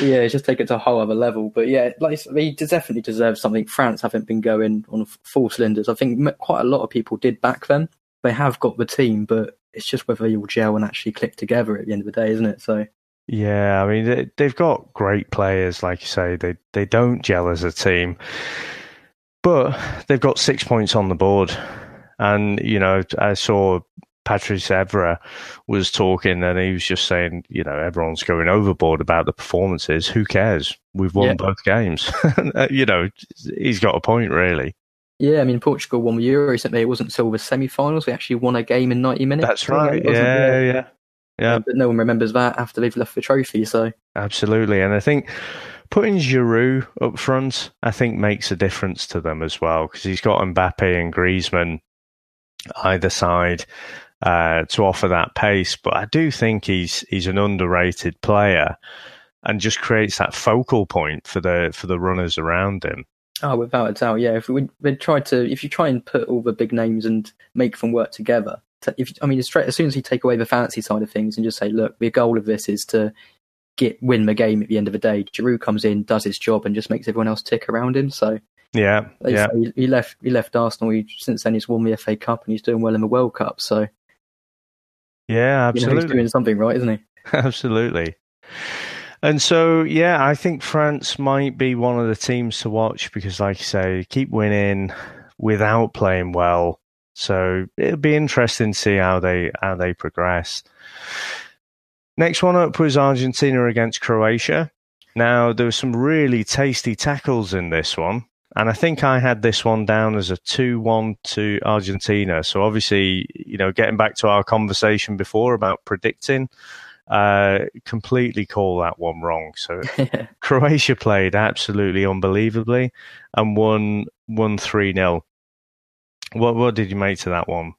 yeah, just take it to a whole other level. But yeah, like he definitely deserves something. France haven't been going on full cylinders. I think quite a lot of people did back them. They have got the team, but it's just whether you'll gel and actually click together at the end of the day, isn't it? So. Yeah, I mean they've got great players, like you say. They they don't gel as a team, but they've got six points on the board, and you know I saw Patrice Evra was talking and he was just saying, you know, everyone's going overboard about the performances. Who cares? We've won yeah. both games. Uh, you know, he's got a point, really. Yeah, I mean, Portugal won the Euro recently. It wasn't until the semi-finals we actually won a game in ninety minutes. That's right. Yeah, yeah, yeah. Um, but no one remembers that after they've left the trophy. So absolutely, and I think putting Giroud up front, I think makes a difference to them as well because he's got Mbappe and Griezmann either side uh, to offer that pace. But I do think he's he's an underrated player and just creates that focal point for the for the runners around him. Oh, without a doubt, yeah. If we try to, if you try and put all the big names and make them work together, if I mean, straight as soon as you take away the fancy side of things and just say, look, the goal of this is to get win the game at the end of the day. Giroud comes in, does his job, and just makes everyone else tick around him. So yeah, yeah. He, he, left he left Arsenal. He, since then, he's won the FA Cup and he's doing well in the World Cup. So yeah, absolutely. You know, he's doing something right, isn't he? absolutely. And so, yeah, I think France might be one of the teams to watch because, like you say, keep winning without playing well. So it'll be interesting to see how they how they progress. Next one up was Argentina against Croatia. Now there were some really tasty tackles in this one. And I think I had this one down as a 2 1 to Argentina. So obviously, you know, getting back to our conversation before about predicting, uh, completely call that one wrong. So Croatia played absolutely unbelievably and won won 3 0. What, what did you make to that one?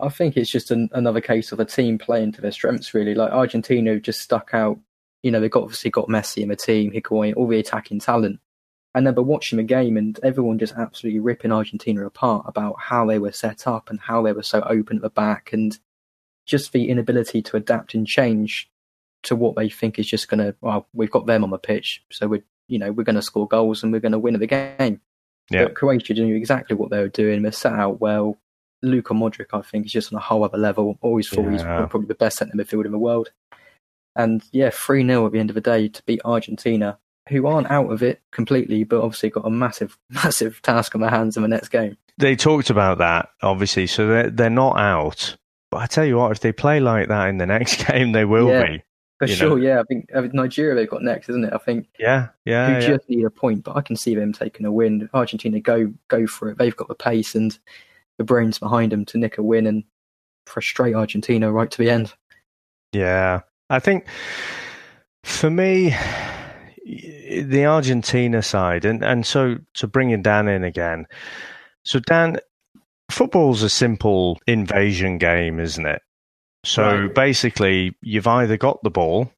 I think it's just an, another case of a team playing to their strengths, really. Like Argentina just stuck out. You know, they've got, obviously got Messi in the team, Higuain, all the attacking talent I remember watching the game and everyone just absolutely ripping Argentina apart about how they were set up and how they were so open at the back and just the inability to adapt and change to what they think is just going to, well, we've got them on the pitch, so we're, you know, we're going to score goals and we're going to win the game. Yeah. But Croatia knew exactly what they were doing. They set out well. Luka Modric, I think, is just on a whole other level. Always thought yeah. he's probably the best centre midfield in the world. And yeah, 3 0 at the end of the day to beat Argentina who aren't out of it completely, but obviously got a massive, massive task on their hands in the next game. They talked about that, obviously, so they're, they're not out. But I tell you what, if they play like that in the next game, they will yeah, be. For sure, know. yeah. I think I mean, Nigeria they've got next, isn't it? I think. Yeah, yeah. Who yeah. just need a point, but I can see them taking a win. Argentina go go for it. They've got the pace and the brains behind him to nick a win and frustrate Argentina right to the end. Yeah, I think for me, the Argentina side, and, and so to bring in Dan in again. So Dan, football's a simple invasion game, isn't it? So right. basically, you've either got the ball,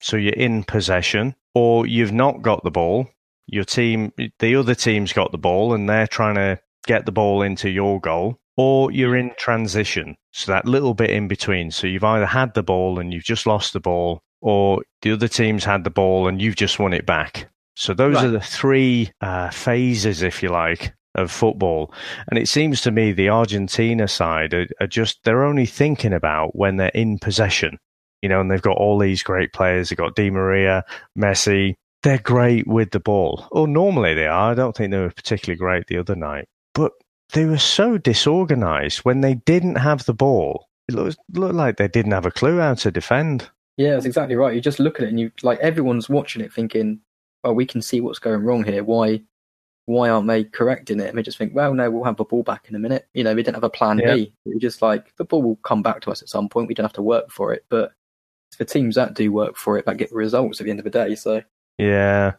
so you're in possession, or you've not got the ball. Your team, the other team's got the ball, and they're trying to get the ball into your goal, or you're in transition. So that little bit in between. So you've either had the ball and you've just lost the ball, or the other team's had the ball and you've just won it back. So those right. are the three uh, phases, if you like, of football. And it seems to me the Argentina side are, are, just, they're only thinking about when they're in possession, you know, and they've got all these great players. They've got Di Maria, Messi. They're great with the ball. Or normally they are. I don't think they were particularly great the other night. But they were so disorganized when they didn't have the ball. It looked, looked like they didn't have a clue how to defend. Yeah, that's exactly right. You just look at it and you like everyone's watching it thinking, "Well, we can see what's going wrong here. Why why aren't they correcting it? And they just think, well, no, we'll have the ball back in a minute. You know, we didn't have a plan yeah. B. We just like the ball will come back to us at some point. We don't have to work for it. But it's the teams that do work for it that get results at the end of the day. So yeah.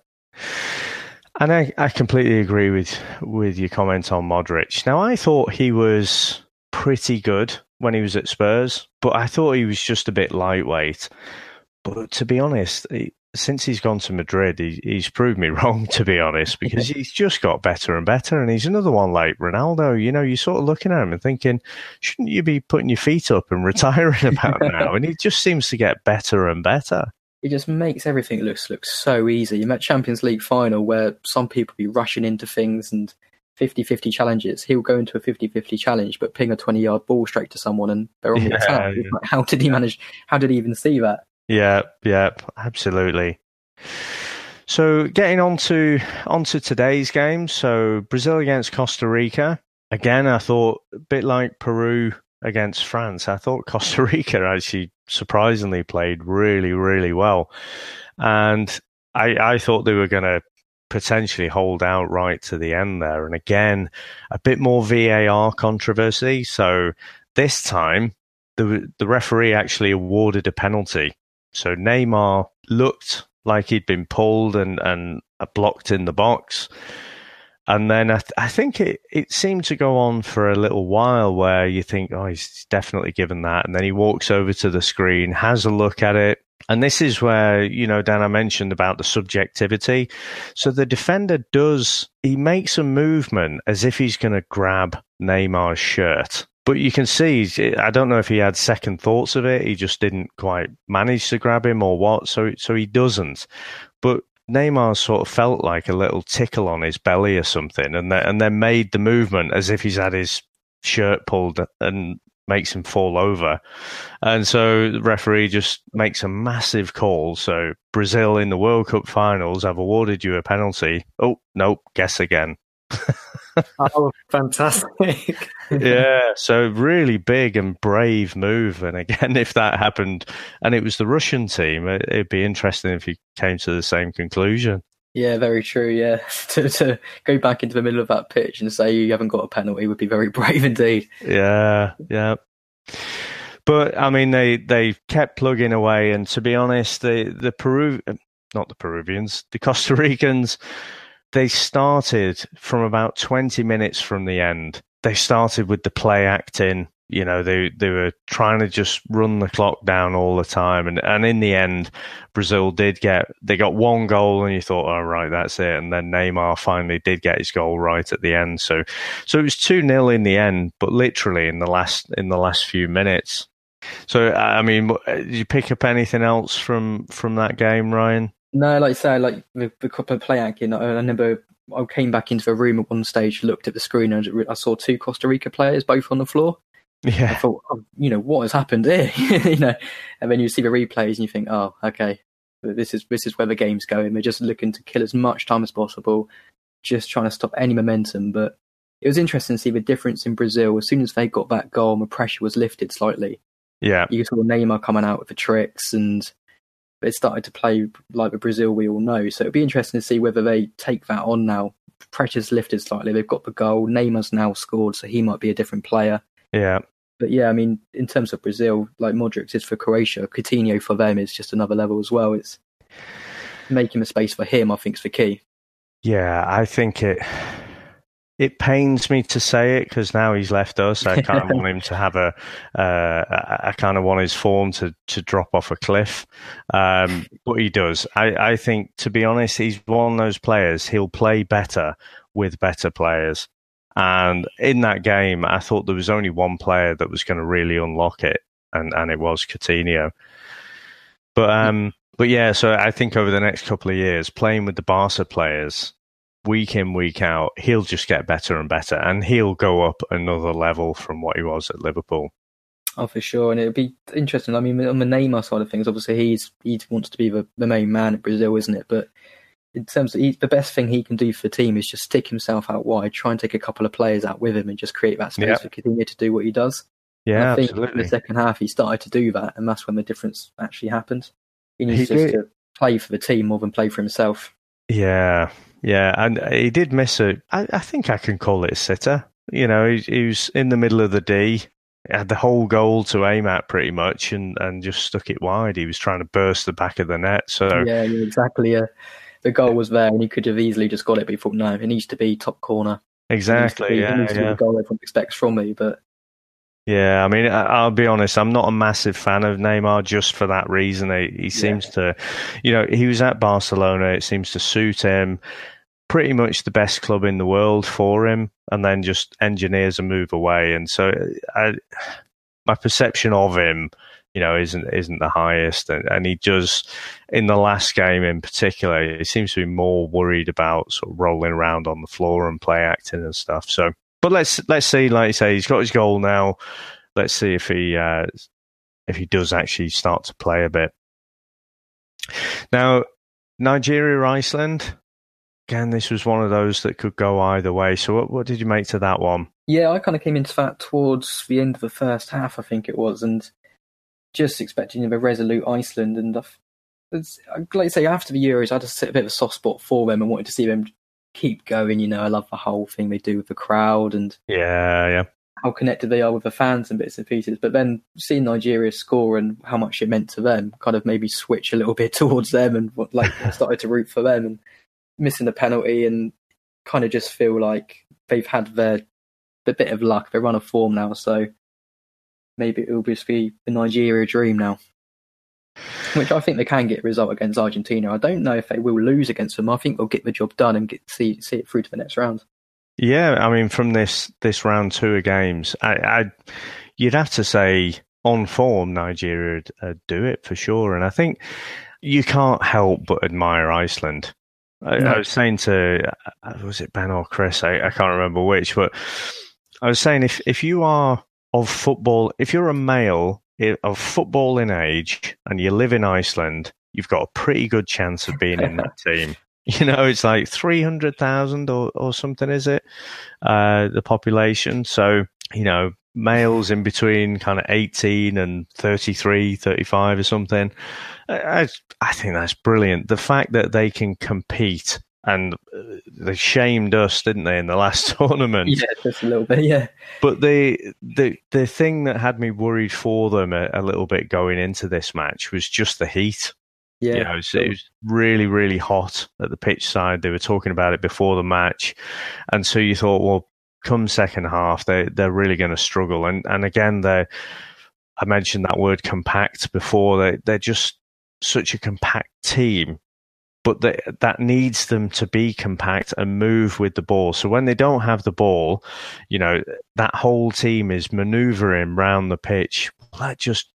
And I, I completely agree with with your comment on Modric. Now I thought he was pretty good when he was at Spurs, but I thought he was just a bit lightweight. But to be honest, since he's gone to Madrid, he, he's proved me wrong, to be honest, because he's just got better and better. And he's another one like Ronaldo. You know, you're sort of looking at him and thinking, shouldn't you be putting your feet up and retiring about now? And he just seems to get better and better. He just makes everything look look so easy. You met Champions League final where some people be rushing into things and 50-50 challenges. He'll go into a 50-50 challenge, but ping a 20 yard ball straight to someone and they're on yeah, the attack. Yeah. Like, how did he manage? How did he even see that? Yeah, yeah, absolutely. So getting on to onto today's game. So Brazil against Costa Rica. Again, I thought a bit like Peru against France. I thought Costa Rica actually surprisingly played really, really well, and I, I thought they were going to potentially hold out right to the end there. And again, a bit more VAR controversy. So this time, the the referee actually awarded a penalty so Neymar looked like he'd been pulled and, and blocked in the box. And then I, th- I think it, it seemed to go on for a little while where you think, oh, he's definitely given that. And then he walks over to the screen, has a look at it. And this is where, you know, Dan, I mentioned about the subjectivity. So the defender does, he makes a movement as if he's going to grab Neymar's shirt. But you can see, I don't know if he had second thoughts of it. He just didn't quite manage to grab him or what. So, so he doesn't. But Neymar sort of felt like a little tickle on his belly or something, and then, and then made the movement as if he's had his shirt pulled and makes him fall over. And so the referee just makes a massive call. So Brazil in the World Cup finals have awarded you a penalty. Oh, nope, guess again. oh, fantastic. yeah, so really big and brave move. And again, if that happened and it was the Russian team, it, would be interesting if you came to the same conclusion. Yeah, very true. Yeah, to, to go back into the middle of that pitch and say you haven't got a penalty would be very brave indeed. Yeah, yeah. But I mean, they they kept plugging away, and to be honest, the the Peru, not the Peruvians, the Costa Ricans they started from about 20 minutes from the end. They started with the play acting. You know, they they were trying to just run the clock down all the time, and and in the end, Brazil did get they got one goal, and you thought, oh right, that's it. And then Neymar finally did get his goal right at the end. So so it was two 0 in the end, but literally in the last in the last few minutes. So I mean, did you pick up anything else from from that game, Ryan? No, like I say, like the, the couple of play acting. I, I remember I came back into the room at one stage, looked at the screen, and I saw two Costa Rica players both on the floor. Yeah, I thought, oh, you know, what has happened here? you know, and then you see the replays and you think, oh, okay, this is this is where the game's going. They're just looking to kill as much time as possible, just trying to stop any momentum. But it was interesting to see the difference in Brazil as soon as they got that goal and the pressure was lifted slightly. Yeah, you saw Neymar coming out with the tricks and it started to play like the Brazil we all know. So it'd be interesting to see whether they take that on now. Pressure's lifted slightly. They've got the goal. Neymar's now scored, so he might be a different player. Yeah. But yeah, I mean, in terms of Brazil, like Modric is for Croatia, Coutinho for them is just another level as well. It's making a space for him, I think, is the key. Yeah, I think it. It pains me to say it because now he's left us. I kind of want him to have a. Uh, I kind of want his form to to drop off a cliff, um, but he does. I, I think, to be honest, he's one of those players. He'll play better with better players. And in that game, I thought there was only one player that was going to really unlock it, and, and it was Coutinho. But um, but yeah, so I think over the next couple of years, playing with the Barca players, week in, week out, he'll just get better and better, and he'll go up another level from what he was at Liverpool. Oh, for sure, and it'd be interesting. I mean, on the Neymar side of things, obviously he's he wants to be the, the main man at Brazil, isn't it? But in terms of he, the best thing he can do for the team is just stick himself out wide, try and take a couple of players out with him, and just create that space yep. for Coutinho to do what he does. Yeah, I think absolutely. in the second half he started to do that, and that's when the difference actually happened. He needs he just to play for the team more than play for himself. Yeah, yeah, and he did miss a. I, I think I can call it a sitter. You know, he, he was in the middle of the D, had the whole goal to aim at pretty much, and and just stuck it wide. He was trying to burst the back of the net. So yeah, yeah exactly. Yeah, the goal was there, and he could have easily just got it. But he thought, no, it needs to be top corner. Exactly. Be, yeah, it needs yeah. to be the goal everyone expects from me, but yeah, I mean, I'll be honest. I'm not a massive fan of Neymar just for that reason. He, he seems yeah. to, you know, he was at Barcelona. It seems to suit him. Pretty much the best club in the world for him, and then just engineers a move away. And so, I, my perception of him, you know, isn't isn't the highest. And, and he does, in the last game in particular, he seems to be more worried about sort of rolling around on the floor and play acting and stuff. So but let's let's see. Like you say, he's got his goal now. Let's see if he uh, if he does actually start to play a bit. Now, Nigeria, Iceland. Again, this was one of those that could go either way. So, what, what did you make to that one? Yeah, I kind of came into that towards the end of the first half, I think it was, and just expecting a resolute Iceland. And it's, like I say, after the Euros, I had a bit of a soft spot for them and wanted to see them keep going. You know, I love the whole thing they do with the crowd and yeah, yeah, how connected they are with the fans and bits and pieces. But then seeing Nigeria score and how much it meant to them kind of maybe switch a little bit towards them and like started to root for them and missing the penalty and kind of just feel like they've had their the bit of luck. They run a form now, so maybe it will just be the Nigeria dream now which I think they can get a result against Argentina. I don't know if they will lose against them. I think they'll get the job done and get see see it through to the next round. Yeah, I mean, from this this round two of games, I, I you'd have to say on form Nigeria would uh, do it for sure, and I think you can't help but admire Iceland. I, no. I was saying to uh, was it Ben or Chris? I, I can't remember which, but I was saying if if you are of football, if you're a male of footballing age and you live in Iceland, you've got a pretty good chance of being in that team. You know, it's like 300,000 or, or something, is it? Uh, the population. So, you know, males in between kind of 18 and 33, 35 or something. I, I think that's brilliant. The fact that they can compete and uh, they shamed us, didn't they, in the last tournament? Yeah, just a little bit, yeah. But the the the thing that had me worried for them a, a little bit going into this match was just the heat. Yeah, you know, it, was, it was really really hot at the pitch side. They were talking about it before the match, and so you thought, well, come second half, they they're really going to struggle. And and again, they I mentioned that word compact before. They they're just such a compact team but they, that needs them to be compact and move with the ball. So when they don't have the ball, you know, that whole team is maneuvering round the pitch. That just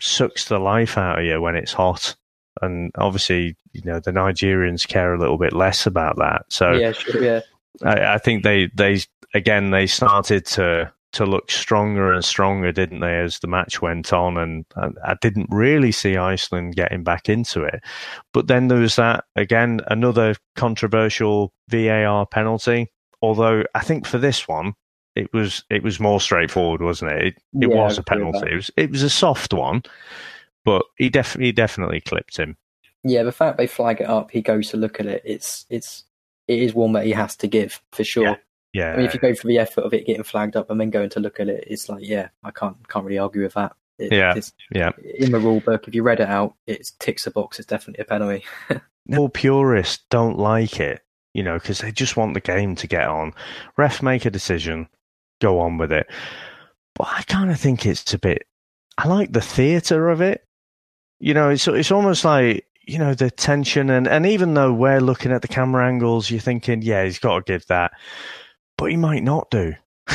sucks the life out of you when it's hot. And obviously, you know, the Nigerians care a little bit less about that. So yeah, sure, yeah. I, I think they, they, again, they started to to look stronger and stronger, didn't they, as the match went on? And, and, I didn't really see Iceland getting back into it. But then there was that, again, another controversial VAR penalty. Although I think for this one, it was it was more straightforward, wasn't it? It, it yeah, was a penalty. It was it was a soft one, but he definitely definitely clipped him. Yeah, the fact they flag it up, he goes to look at it. It's it's it is one that he has to give for sure. Yeah. Yeah. I mean, if you go for the effort of it getting flagged up and then going to look at it, it's like, yeah, I can't can't really argue with that. It, yeah. yeah. In the rule book, if you read it out, it ticks a box. It's definitely a penalty. All purists don't like it you know, because they just want the game to get on. Ref make a decision, go on with it. But I kind of think it's a bit. I like the theatre of it. You know, it's it's almost like you know the tension and and even though we're looking at the camera angles, you're thinking, yeah, he's got to give that, but he might not do.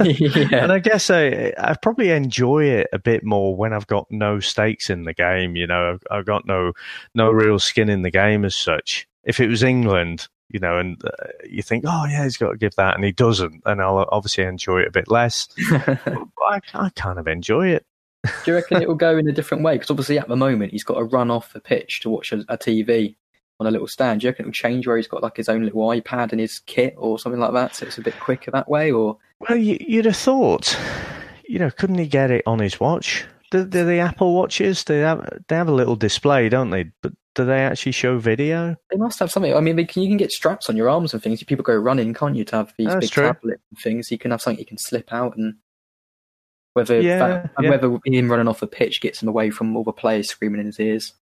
yeah. And I guess I, I probably enjoy it a bit more when I've got no stakes in the game. You know, I've, I've got no no real skin in the game as such. If it was England, you know, and uh, you think, oh yeah, he's got to give that, and he doesn't, and I'll obviously enjoy it a bit less. I, I kind of enjoy it. Do you reckon it will go in a different way? Because obviously at the moment he's got to run off the pitch to watch a, a TV on a little stand. Do you reckon it will change where he's got like his own little iPad and his kit or something like that, so it's a bit quicker that way? Or well, you, would have thought, you know, couldn't he get it on his watch? Do, do the Apple watches they have they have a little display, don't they? But do they actually show video? They must have something. I mean, can, you can get straps on your arms and things. People go running, can't you? To have these That's big true. tablet things, you can have something you can slip out and whether yeah, that, yeah. whether him running off the pitch gets him away from all the players screaming in his ears.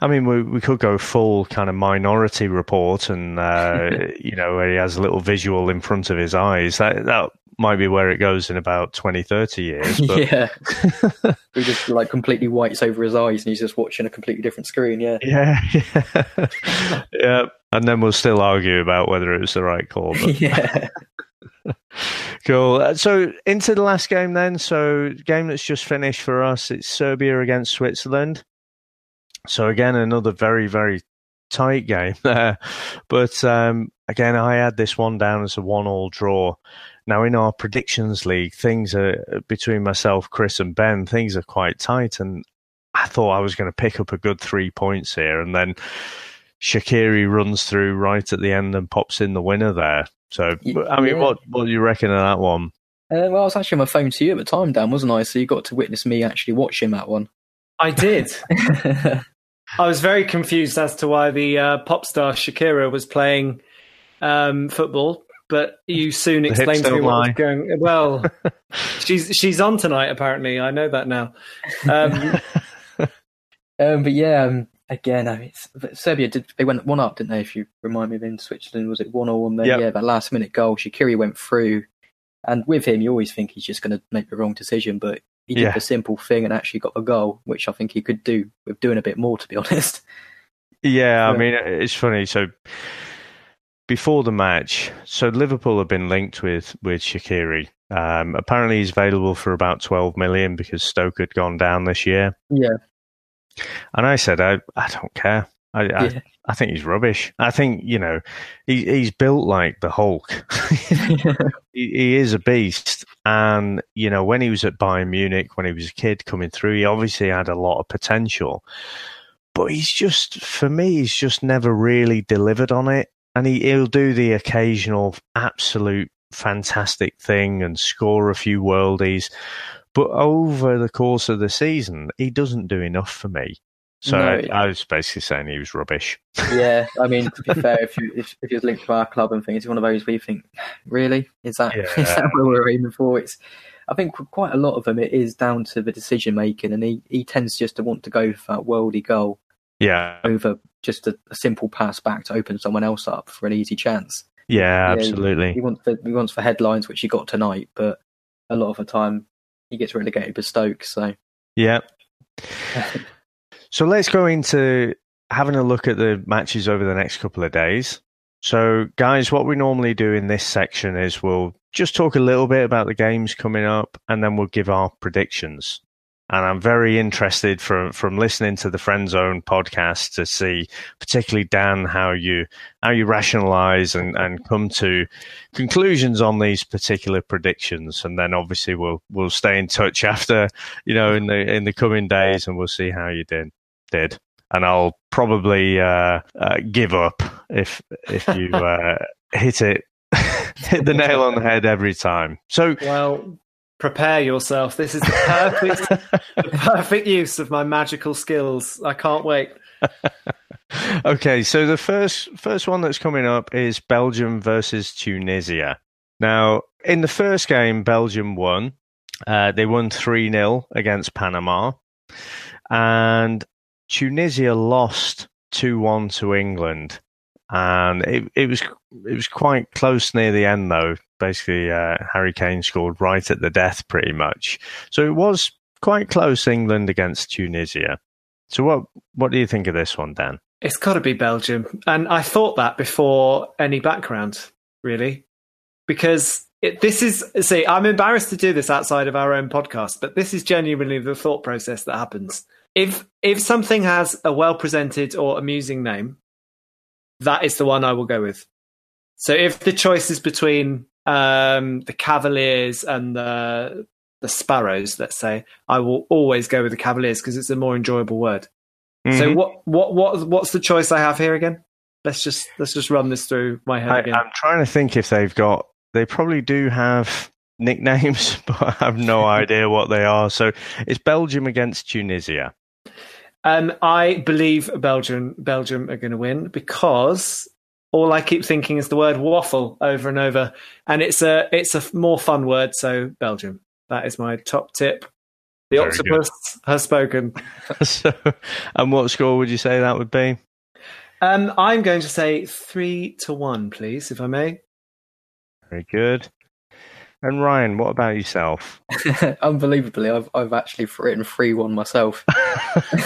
I mean, we we could go full kind of minority report, and uh, you know, where he has a little visual in front of his eyes. That that might be where it goes in about 20, 30 years. But... yeah, he just like completely whites over his eyes, and he's just watching a completely different screen. Yeah, yeah, yeah. yeah. And then we'll still argue about whether it was the right call. But... yeah. cool. Uh, so into the last game then. So game that's just finished for us. It's Serbia against Switzerland. So again, another very very tight game there. But um, again, I had this one down as a one-all draw. Now in our predictions league, things are between myself, Chris, and Ben. Things are quite tight, and I thought I was going to pick up a good three points here, and then. Shaqiri runs through right at the end and pops in the winner there. So, I mean, yeah. what what do you reckon of that one? Uh, well, I was actually on my phone to you at the time, Dan, wasn't I? So you got to witness me actually watching that one. I did. I was very confused as to why the uh, pop star Shakira was playing um, football, but you soon explained to me what was going. Well, she's she's on tonight. Apparently, I know that now. Um, um, but yeah, um, again, I mean, Serbia did they went one up, didn't they? If you remind me, of in Switzerland was it one or one? Then yep. yeah, that last minute goal, Shaqiri went through, and with him, you always think he's just going to make the wrong decision, but he did yeah. the simple thing and actually got the goal, which I think he could do with doing a bit more, to be honest. Yeah, I mean, it's funny. So before the match, so Liverpool have been linked with with Shaqiri. Um, apparently, he's available for about twelve million because Stoke had gone down this year. Yeah, and I said, I I don't care. I, yeah. I, I think he's rubbish. I think you know he, he's built like the Hulk. he, he, is a beast, and you know when he was at Bayern Munich, when he was a kid coming through, he obviously had a lot of potential. But he's just, for me, he's just never really delivered on it. And he, he'll do the occasional absolute fantastic thing and score a few worldies. But over the course of the season, he doesn't do enough for me. So no, I, I, was basically saying he was rubbish. Yeah, I mean, to be fair, if you if, if you're linked to our club and things, it's one of those where you think, really, is that yeah. is that what we're aiming for? It's, I think quite a lot of them it is down to the decision making, and he, he tends just to want to go for that worldy goal, yeah, over just a, a simple pass back to open someone else up for an easy chance. Yeah, absolutely. He, he wants the, he wants for headlines, which he got tonight, but a lot of the time he gets relegated to Stoke. So yeah. So let's go into having a look at the matches over the next couple of days. So, guys, what we normally do in this section is we'll just talk a little bit about the games coming up and then we'll give our predictions. And I'm very interested from from listening to the Friend Zone podcast to see, particularly Dan, how you how you rationalize and, and come to conclusions on these particular predictions. And then obviously we'll we'll stay in touch after, you know, in the in the coming days and we'll see how you did did, and I'll probably uh, uh, give up if if you uh, hit it hit the nail on the head every time. So well. Prepare yourself. This is the perfect, the perfect use of my magical skills. I can't wait. okay, so the first first one that's coming up is Belgium versus Tunisia. Now, in the first game, Belgium won. Uh, they won 3 0 against Panama. And Tunisia lost 2 1 to England. and it, it was it was quite close near the end though. Basically, uh, Harry Kane scored right at the death, pretty much. So it was quite close. England against Tunisia. So what what do you think of this one, Dan? It's got to be Belgium, and I thought that before any background, really, because it, this is see. I'm embarrassed to do this outside of our own podcast, but this is genuinely the thought process that happens. If if something has a well presented or amusing name, that is the one I will go with. So if the choice is between um, the Cavaliers and the the Sparrows, let's say, I will always go with the Cavaliers because it's a more enjoyable word. Mm-hmm. So what what what what's the choice I have here again? Let's just let's just run this through my head I, again. I'm trying to think if they've got. They probably do have nicknames, but I have no idea what they are. So it's Belgium against Tunisia. Um, I believe Belgium Belgium are going to win because all I keep thinking is the word waffle over and over, and it's a it's a more fun word. So Belgium, that is my top tip. The Very octopus good. has spoken. so, and what score would you say that would be? Um, I'm going to say three to one, please, if I may. Very good. And Ryan, what about yourself? Unbelievably, I've I've actually written three one myself.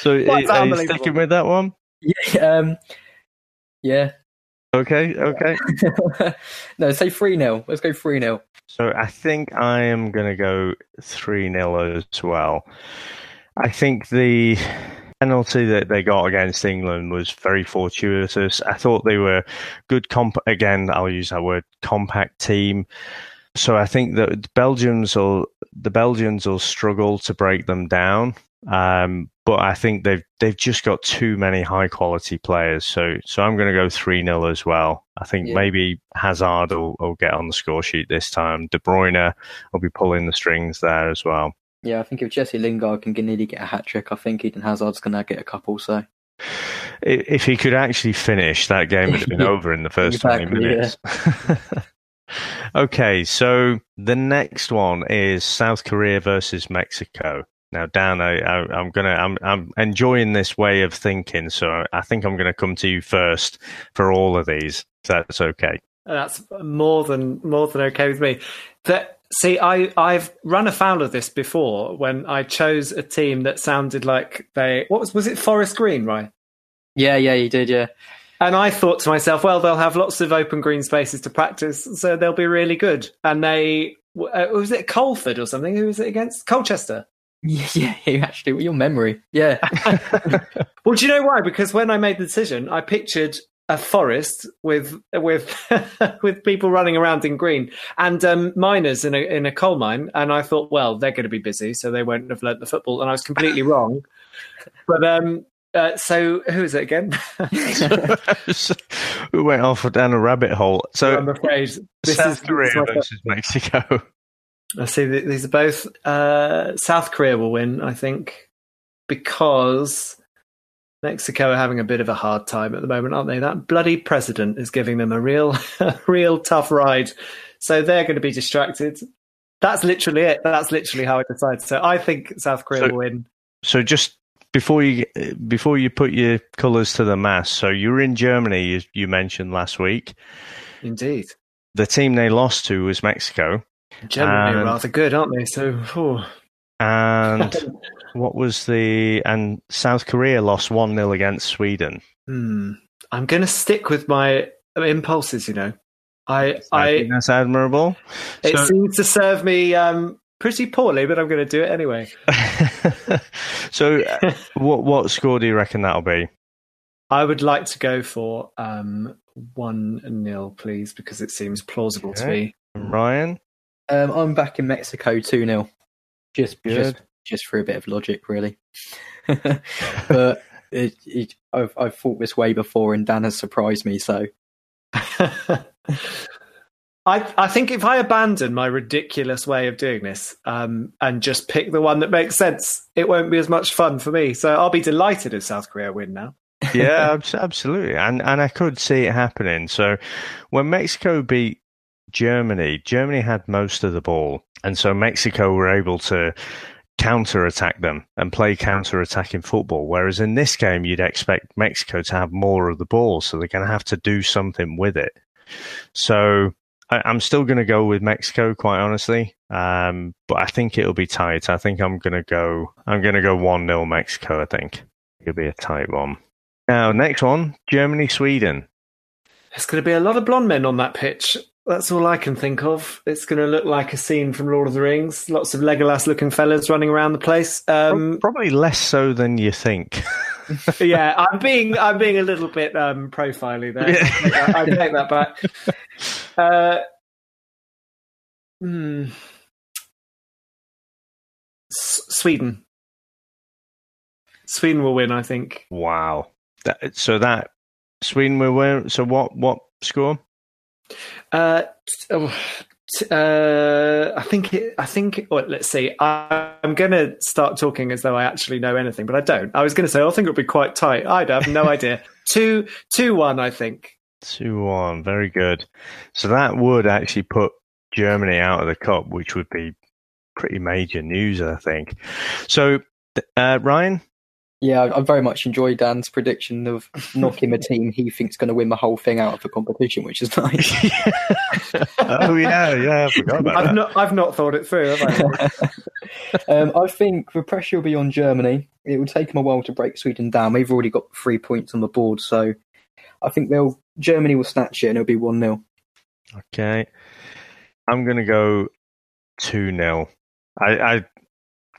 so, are, are you sticking with that one? Yeah. Um, yeah. Okay. Okay. no, say three 0 Let's go three 0 So I think I am going to go three 0 as well. I think the penalty that they got against England was very fortuitous. I thought they were good comp again, I'll use that word compact team. So I think that Belgians will the Belgians will struggle to break them down. Um, but I think they've they've just got too many high quality players. So so I'm going to go three 0 as well. I think yeah. maybe Hazard will, will get on the score sheet this time. De Bruyne will be pulling the strings there as well. Yeah, I think if Jesse Lingard can nearly get a hat trick, I think Eden Hazard's going to get a couple. So, if he could actually finish, that game would have been over in the first exactly, twenty minutes. Yeah. okay, so the next one is South Korea versus Mexico. Now, Dan, I, am gonna, I'm, I'm enjoying this way of thinking, so I think I'm gonna come to you first for all of these. that's okay. That's more than more than okay with me. That See, I I've run afoul of this before when I chose a team that sounded like they what was was it Forest Green, right? Yeah, yeah, you did, yeah. And I thought to myself, well, they'll have lots of open green spaces to practice, so they'll be really good. And they uh, was it Colford or something? Who was it against? Colchester. Yeah, yeah, actually, your memory. Yeah. well, do you know why? Because when I made the decision, I pictured a forest with with with people running around in green and um, miners in a in a coal mine. And I thought, well, they're going to be busy, so they won't have learnt the football. And I was completely wrong. But um, uh, so who is it again? we went off down a rabbit hole. So I'm afraid this South is Korea versus Mexico. I see these are both uh, South Korea will win, I think, because Mexico are having a bit of a hard time at the moment, aren't they? That bloody president is giving them a real, a real tough ride. So they're going to be distracted. That's literally it. That's literally how I decide. So I think South Korea so, will win. So just before you before you put your colours to the mast, so you were in Germany. You, you mentioned last week. Indeed. The team they lost to was Mexico. Germany are rather good, aren't they? So. Oh. And what was the and South Korea lost one 0 against Sweden. Hmm. I'm going to stick with my impulses. You know, I I, I that's admirable. It so, seems to serve me um, pretty poorly, but I'm going to do it anyway. so, uh, what what score do you reckon that'll be? I would like to go for um, one 0 please, because it seems plausible okay. to me. Ryan, um, I'm back in Mexico two 0 Just Good. just just for a bit of logic, really. but it, it, I've, I've thought this way before, and Dan has surprised me. So, I I think if I abandon my ridiculous way of doing this um, and just pick the one that makes sense, it won't be as much fun for me. So I'll be delighted if South Korea win now. yeah, absolutely, and and I could see it happening. So when Mexico beat Germany, Germany had most of the ball, and so Mexico were able to counter attack them and play counter attacking football. Whereas in this game, you'd expect Mexico to have more of the ball, so they're going to have to do something with it. So I, am still going to go with Mexico, quite honestly. Um, but I think it'll be tight. I think I'm going to go. I'm going to go one 0 Mexico. I think it'll be a tight one. Now, next one, Germany, Sweden. There's going to be a lot of blonde men on that pitch. That's all I can think of. It's going to look like a scene from Lord of the Rings. Lots of Legolas looking fellas running around the place. Um, Probably less so than you think. yeah, I'm being I'm being a little bit um, profiley there. Yeah. I, take that back. Uh, hmm. S- Sweden. Sweden will win, I think. Wow. That, so that Sweden will win. So what? What score? Uh, oh, uh, I think it, I think. Well, let's see. I, am going to start talking as though I actually know anything, but I don't. I was going to say I think it would be quite tight. I'd have no idea. two, two, one. I think. Two one. Very good. So that would actually put Germany out of the cup, which would be pretty major news, I think. So, uh, Ryan, yeah, I very much enjoy Dan's prediction of knocking a team he thinks going to win the whole thing out of the competition, which is nice. oh yeah, yeah, I forgot about I've that. Not, I've not thought it through, have I? um, I think the pressure will be on Germany. It will take them a while to break Sweden down. They've already got three points on the board, so I think they'll Germany will snatch it and it'll be one 0 Okay, I'm going to go two 0 I, I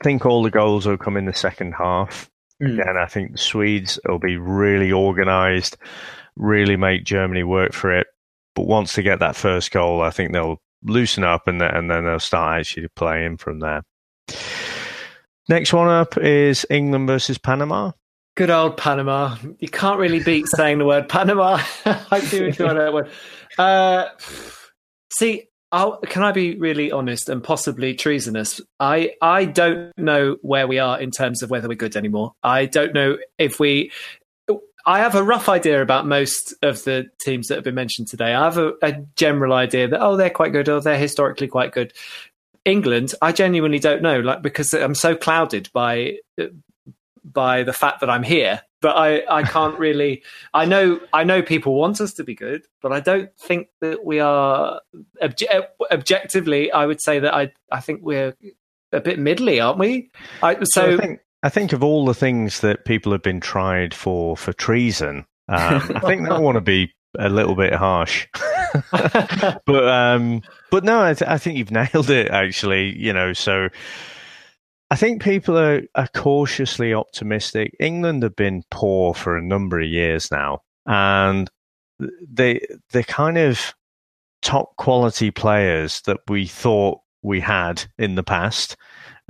think all the goals will come in the second half. Mm. Again, I think the Swedes will be really organised, really make Germany work for it. But once they get that first goal, I think they'll loosen up and, and then they'll start actually playing from there. Next one up is England versus Panama. Good old Panama. You can't really beat saying the word Panama. I do enjoy that word. Uh, see, I'll, can I be really honest and possibly treasonous? I I don't know where we are in terms of whether we're good anymore. I don't know if we. I have a rough idea about most of the teams that have been mentioned today. I have a, a general idea that oh they're quite good or they're historically quite good. England, I genuinely don't know, like because I'm so clouded by by the fact that I'm here but I, I can't really. I know I know people want us to be good, but I don't think that we are. Obje- objectively, I would say that I I think we're a bit middly, aren't we? I, so, I, think, I think of all the things that people have been tried for for treason. Um, I think I want to be a little bit harsh, but um, but no, I, th- I think you've nailed it. Actually, you know, so I think people are, are cautiously optimistic. England have been poor for a number of years now, and they they're kind of top quality players that we thought we had in the past.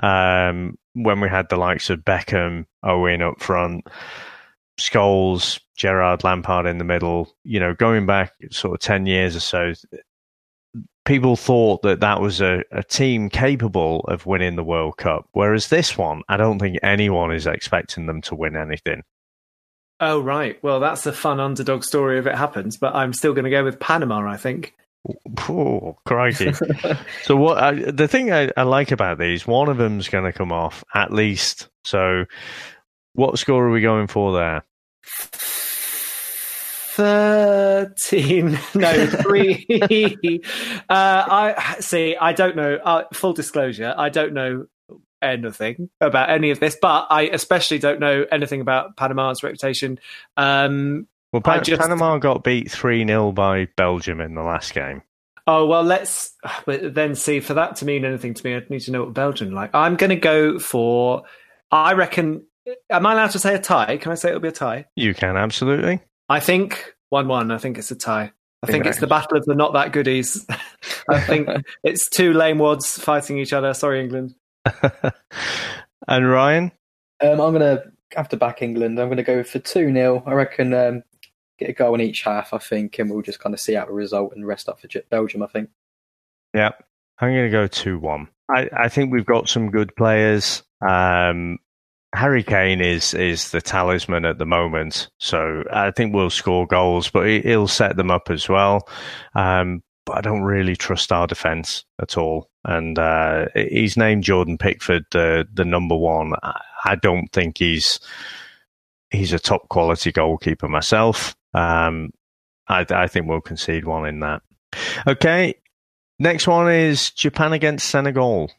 Um, when we had the likes of Beckham, Owen up front, Scholes, Gerrard, Lampard in the middle. You know, going back sort of ten years or so, people thought that that was a, a team capable of winning the World Cup. Whereas this one, I don't think anyone is expecting them to win anything. Oh, right. Well, that's a fun underdog story if it happens, but I'm still going to go with Panama, I think. Oh, crikey. so, what I, the thing I, I like about these, one of them's going to come off at least. So, what score are we going for there? 13 no 3 uh, i see i don't know uh, full disclosure i don't know anything about any of this but i especially don't know anything about panama's reputation. Um, well just, panama got beat 3-0 by belgium in the last game. Oh well let's but then see for that to mean anything to me i'd need to know what belgium like. I'm going to go for i reckon am i allowed to say a tie? Can i say it'll be a tie? You can absolutely I think one-one. I think it's a tie. I think it's the battle of the not that goodies. I think it's two lame wads fighting each other. Sorry, England. and Ryan, um, I'm gonna have to back England. I'm gonna go for two 0 I reckon um, get a goal in each half. I think, and we'll just kind of see out the result and rest up for Belgium. I think. Yeah, I'm gonna go two one. I, I think we've got some good players. Um, Harry Kane is is the talisman at the moment, so I think we'll score goals, but he'll set them up as well. Um, but I don't really trust our defence at all. And uh, he's named Jordan Pickford the the number one. I don't think he's he's a top quality goalkeeper myself. Um, I, I think we'll concede one in that. Okay, next one is Japan against Senegal.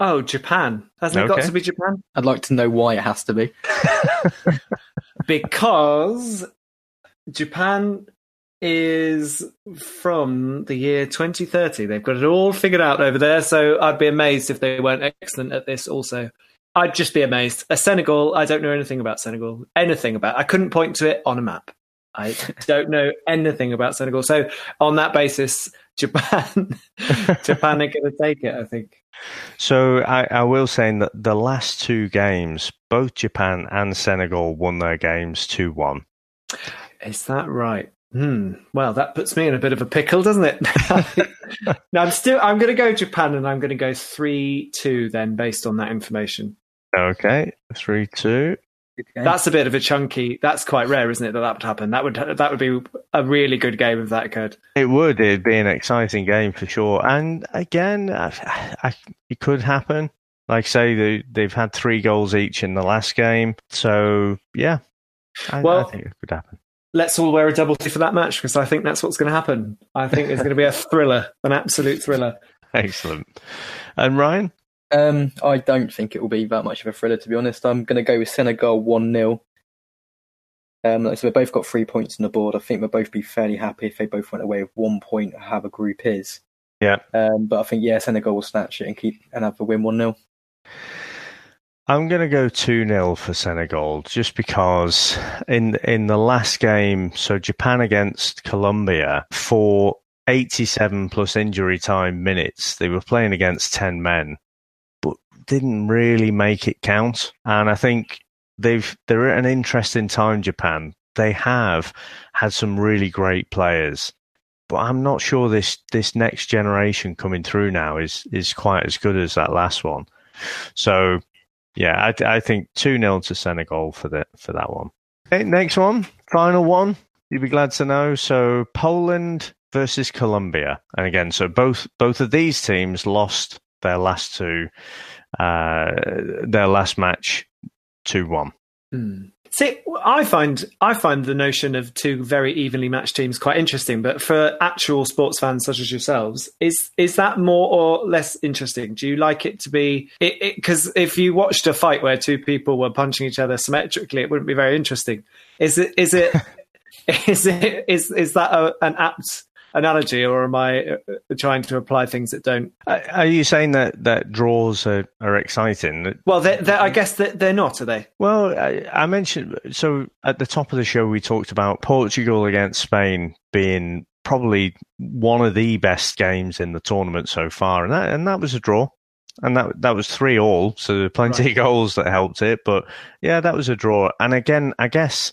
Oh, Japan. Hasn't it got to be Japan? I'd like to know why it has to be. because Japan is from the year 2030. They've got it all figured out over there. So I'd be amazed if they weren't excellent at this also. I'd just be amazed. A Senegal, I don't know anything about Senegal. Anything about I couldn't point to it on a map. I don't know anything about Senegal. So on that basis, Japan Japan are going to take it, I think. So I, I will say that the last two games, both Japan and Senegal won their games 2 1. Is that right? Hmm. Well, that puts me in a bit of a pickle, doesn't it? now I'm still. I'm going to go Japan, and I'm going to go three two. Then, based on that information. Okay, three two. That's a bit of a chunky. That's quite rare, isn't it? That that would happen. That would that would be a really good game if that occurred. It would. It'd be an exciting game for sure. And again, I, I, it could happen. Like say, they, they've had three goals each in the last game. So yeah, I, well, I think it could happen let's all wear a double T for that match because I think that's what's going to happen. I think it's going to be a thriller, an absolute thriller. Excellent. And Ryan? Um, I don't think it will be that much of a thriller, to be honest. I'm going to go with Senegal 1 0. Um, so we've both got three points on the board. I think we'll both be fairly happy if they both went away with one point, how the group is. Yeah. Um, but I think, yeah, Senegal will snatch it and keep and have the win 1 0. I'm going to go 2 0 for Senegal just because in in the last game, so Japan against Colombia, for 87 plus injury time minutes, they were playing against 10 men, didn't really make it count. And I think they've they're at an interesting time, Japan. They have had some really great players. But I'm not sure this, this next generation coming through now is, is quite as good as that last one. So yeah, I, I think 2 0 to Senegal for, the, for that one. Okay, next one, final one. You'd be glad to know. So Poland versus Colombia. And again, so both both of these teams lost their last two, uh, their last match 2 1. Mm. See, I find I find the notion of two very evenly matched teams quite interesting. But for actual sports fans such as yourselves, is is that more or less interesting? Do you like it to be? Because if you watched a fight where two people were punching each other symmetrically, it wouldn't be very interesting. Is it? Is it? is it? Is is that a, an apt analogy, or am I uh, trying to apply things that don't? Are you saying that, that draws are, are exciting? Well, they're, they're, I guess they're, they're not, are they? Well, I, I, mentioned so at the top of the show we talked about Portugal against Spain being probably one of the best games in the tournament so far, and that and that was a draw. And that that was three all, so plenty right. of goals that helped it. But yeah, that was a draw. And again, I guess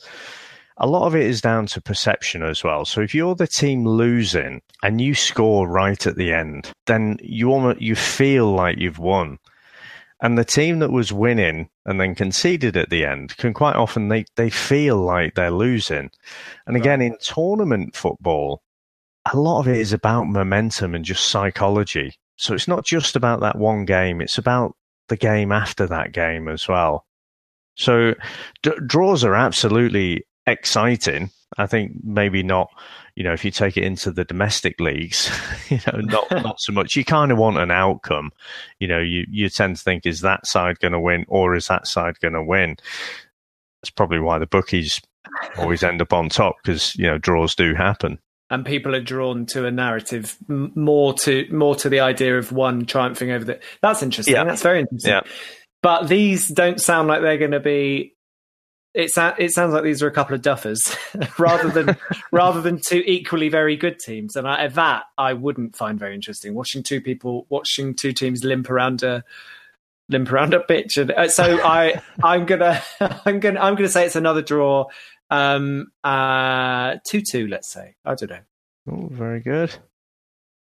a lot of it is down to perception as well. So if you're the team losing and you score right at the end, then you almost, you feel like you've won. And the team that was winning and then conceded at the end can quite often they, they feel like they're losing. And again, in tournament football, a lot of it is about momentum and just psychology. So it's not just about that one game, it's about the game after that game as well. So d- draws are absolutely exciting. I think maybe not, you know, if you take it into the domestic leagues, you know, not not so much. You kind of want an outcome. You know, you you tend to think is that side going to win or is that side going to win? That's probably why the bookies always end up on top because you know draws do happen. And people are drawn to a narrative more to more to the idea of one triumphing over the. That's interesting. Yeah. That's very interesting. Yeah. But these don't sound like they're going to be it, it sounds like these are a couple of duffers rather than rather than two equally very good teams, and I, that I wouldn't find very interesting. Watching two people, watching two teams limp around a limp around a pitch, and uh, so I I'm gonna I'm gonna I'm gonna say it's another draw, um, uh, two two. Let's say I don't know. Oh, very good.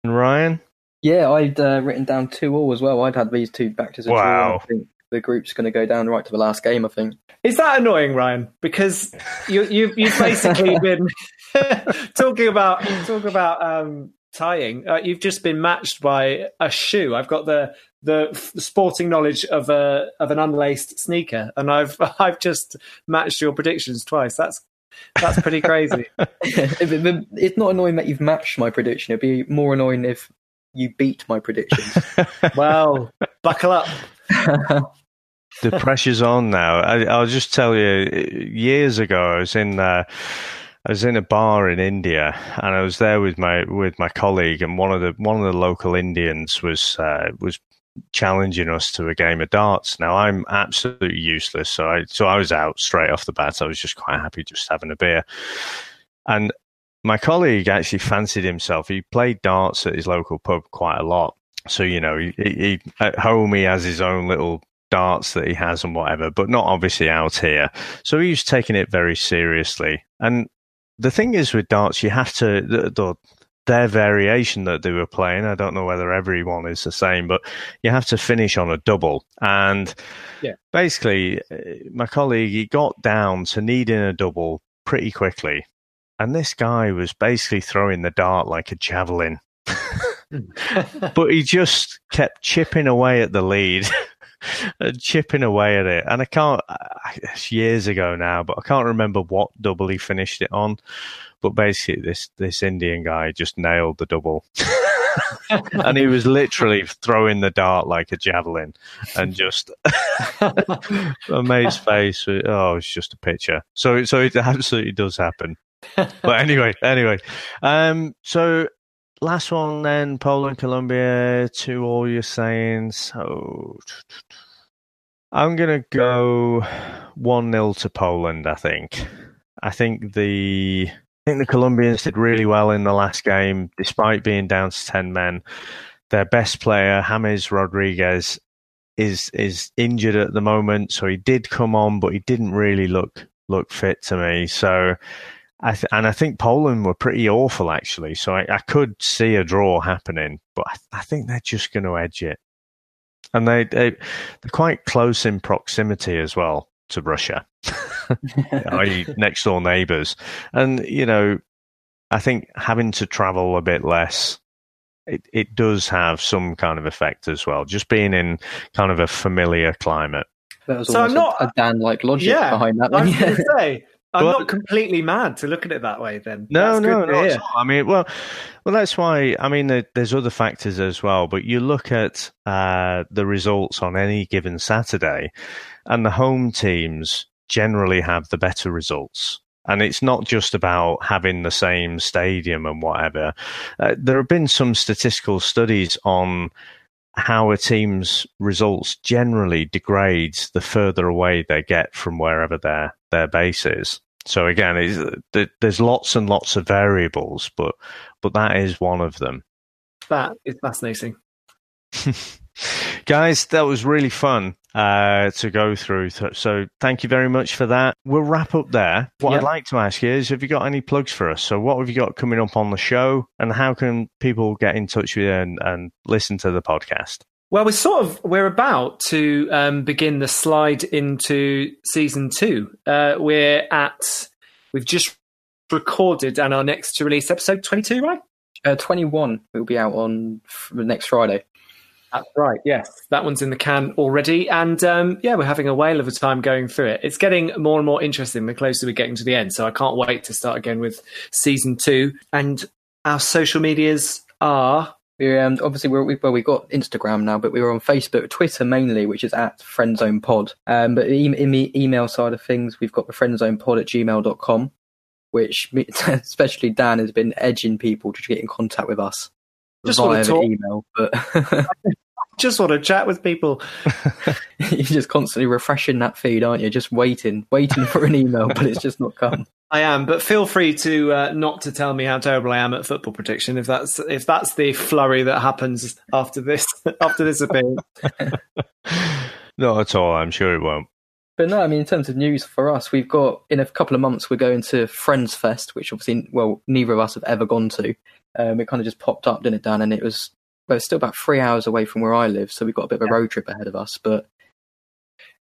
And Ryan. Yeah, I'd uh, written down two all as well. I'd had these two back to a wow. draw. The group's going to go down right to the last game. I think. Is that annoying, Ryan? Because you, you, you've basically been talking about talk about um, tying. Uh, you've just been matched by a shoe. I've got the the sporting knowledge of a of an unlaced sneaker, and I've I've just matched your predictions twice. That's that's pretty crazy. it's not annoying that you've matched my prediction. It'd be more annoying if you beat my predictions. well, buckle up. The pressure's on now. I, will just tell you, years ago, I was in. Uh, I was in a bar in India, and I was there with my with my colleague, and one of the one of the local Indians was uh, was challenging us to a game of darts. Now I'm absolutely useless, so I so I was out straight off the bat. I was just quite happy just having a beer, and my colleague actually fancied himself. He played darts at his local pub quite a lot. So you know, he, he at home he has his own little darts that he has and whatever, but not obviously out here. So he's taking it very seriously. And the thing is with darts, you have to the, the, their variation that they were playing. I don't know whether everyone is the same, but you have to finish on a double. And yeah. basically, uh, my colleague he got down to needing a double pretty quickly, and this guy was basically throwing the dart like a javelin. but he just kept chipping away at the lead. chipping away at it. And I can't, it's years ago now, but I can't remember what double he finished it on. But basically, this, this Indian guy just nailed the double. and he was literally throwing the dart like a javelin and just a mate's face. Oh, it's just a picture. So, so it absolutely does happen. But anyway, anyway, um, so last one then Poland, Colombia. To all you're saying, so I'm gonna go one 0 to Poland. I think. I think the I think the Colombians did really well in the last game, despite being down to ten men. Their best player, James Rodriguez, is is injured at the moment, so he did come on, but he didn't really look look fit to me. So I th- and I think Poland were pretty awful actually, so I, I could see a draw happening, but I, I think they're just going to edge it, and they, they they're quite close in proximity as well to Russia, i.e., next door neighbours, and you know, I think having to travel a bit less. It, it does have some kind of effect as well, just being in kind of a familiar climate. so I'm not a Dan like logic yeah, behind that. I was going to say I'm well, not completely mad to look at it that way. Then no, that's no, no. I mean, well, well, that's why. I mean, there's other factors as well. But you look at uh, the results on any given Saturday, and the home teams generally have the better results. And it's not just about having the same stadium and whatever. Uh, there have been some statistical studies on how a team's results generally degrades the further away they get from wherever their their base is. So again, there's lots and lots of variables, but but that is one of them. That is fascinating. Guys, that was really fun uh, to go through. So thank you very much for that. We'll wrap up there. What yep. I'd like to ask you is have you got any plugs for us? So what have you got coming up on the show and how can people get in touch with you and, and listen to the podcast? Well, we're sort of we're about to um, begin the slide into season two. Uh, we're at we've just recorded and our next to release episode twenty two, right? Uh, twenty one will be out on f- next Friday. That's right. Yes, that one's in the can already, and um, yeah, we're having a whale of a time going through it. It's getting more and more interesting the closer we're getting to the end. So I can't wait to start again with season two. And our social medias are we um, obviously we're, we, well we got Instagram now, but we were on Facebook, Twitter mainly, which is at Friendzone Pod. Um, but in, in the email side of things, we've got the friendzonepod at gmail.com, which especially Dan has been edging people to get in contact with us just via the email. But just want to chat with people. You're just constantly refreshing that feed, aren't you? Just waiting, waiting for an email, but it's just not come. I am, but feel free to uh, not to tell me how terrible I am at football prediction if that's if that's the flurry that happens after this after this appearance. not at all. I'm sure it won't. But no, I mean, in terms of news for us, we've got in a couple of months we're going to Friends Fest, which obviously, well, neither of us have ever gone to. Um, it kind of just popped up, didn't it, Dan? And it was well, it's still about three hours away from where I live, so we've got a bit of a road trip ahead of us. But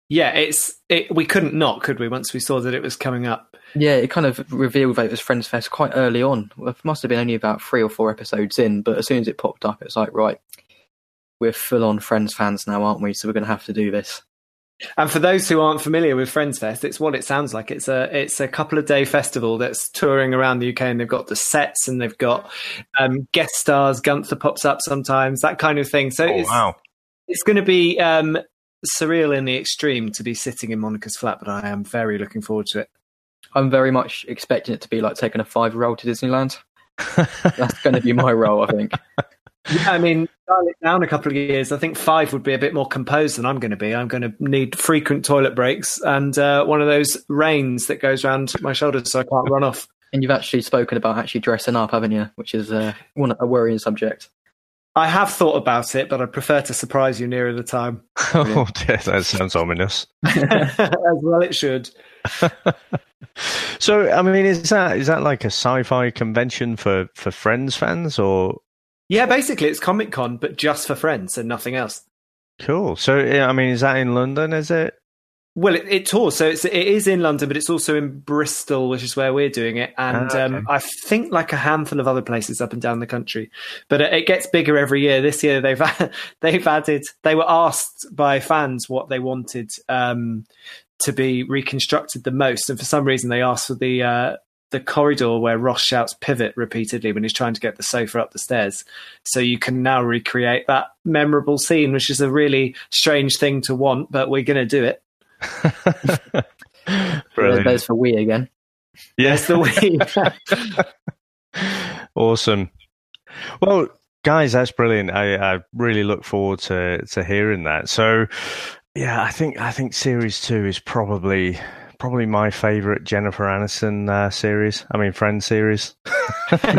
Yeah, it's it, we couldn't not, could we? Once we saw that it was coming up. Yeah, it kind of revealed that it was Friends Fest quite early on. It must have been only about three or four episodes in, but as soon as it popped up, it's like, right, we're full on Friends fans now, aren't we? So we're going to have to do this. And for those who aren't familiar with Friends Fest, it's what it sounds like. It's a it's a couple of day festival that's touring around the UK, and they've got the sets and they've got um, guest stars. Gunther pops up sometimes, that kind of thing. So Oh, it's wow. it's going to be um, surreal in the extreme to be sitting in Monica's flat, but I am very looking forward to it. I'm very much expecting it to be like taking a five year old to Disneyland. That's going to be my role, I think. Yeah, I mean, dial it down a couple of years. I think five would be a bit more composed than I'm going to be. I'm going to need frequent toilet breaks and uh, one of those reins that goes around my shoulders so I can't run off. And you've actually spoken about actually dressing up, haven't you? Which is uh, one a worrying subject. I have thought about it, but I prefer to surprise you nearer the time. oh dear, that sounds ominous. As well, it should. So, I mean, is that is that like a sci-fi convention for for Friends fans, or Yeah, basically, it's Comic Con, but just for friends and nothing else. cool? So, I mean, is that in London? Is it? Well, it, it tours, so it's, it is in London, but it's also in Bristol, which is where we're doing it, and Ah, okay. um, I think like a handful of other places up and down the country. But it, it gets bigger every year. This year they've they've added. They were asked by fans what they wanted um, to be reconstructed the most, and for some reason they asked for the uh, the corridor where Ross shouts "pivot" repeatedly when he's trying to get the sofa up the stairs. So you can now recreate that memorable scene, which is a really strange thing to want, but we're going to do it. Brilliant. There's for we again. Yes, the way. awesome. Well, guys, that's brilliant. I, I really look forward to to hearing that. So, yeah, I think I think series two is probably probably my favorite Jennifer Aniston uh, series. I mean, Friends series.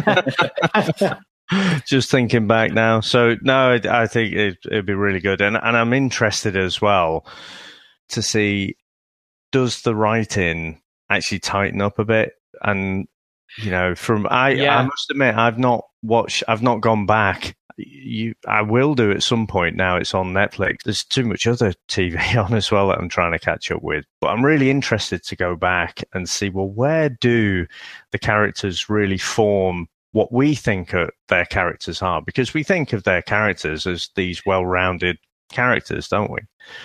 Just thinking back now, so no, I, I think it, it'd be really good, and and I'm interested as well to see does the writing actually tighten up a bit, and you know, from I Yeah. I must admit I've not watched, I've not gone back. You, I will do at some point now. It's on Netflix. There's too much other TV on as well that I'm trying to catch up with. But I'm really interested to go back and see. Well, where do the characters really form what we think their characters are? Because we think of their characters as these well-rounded characters, don't we?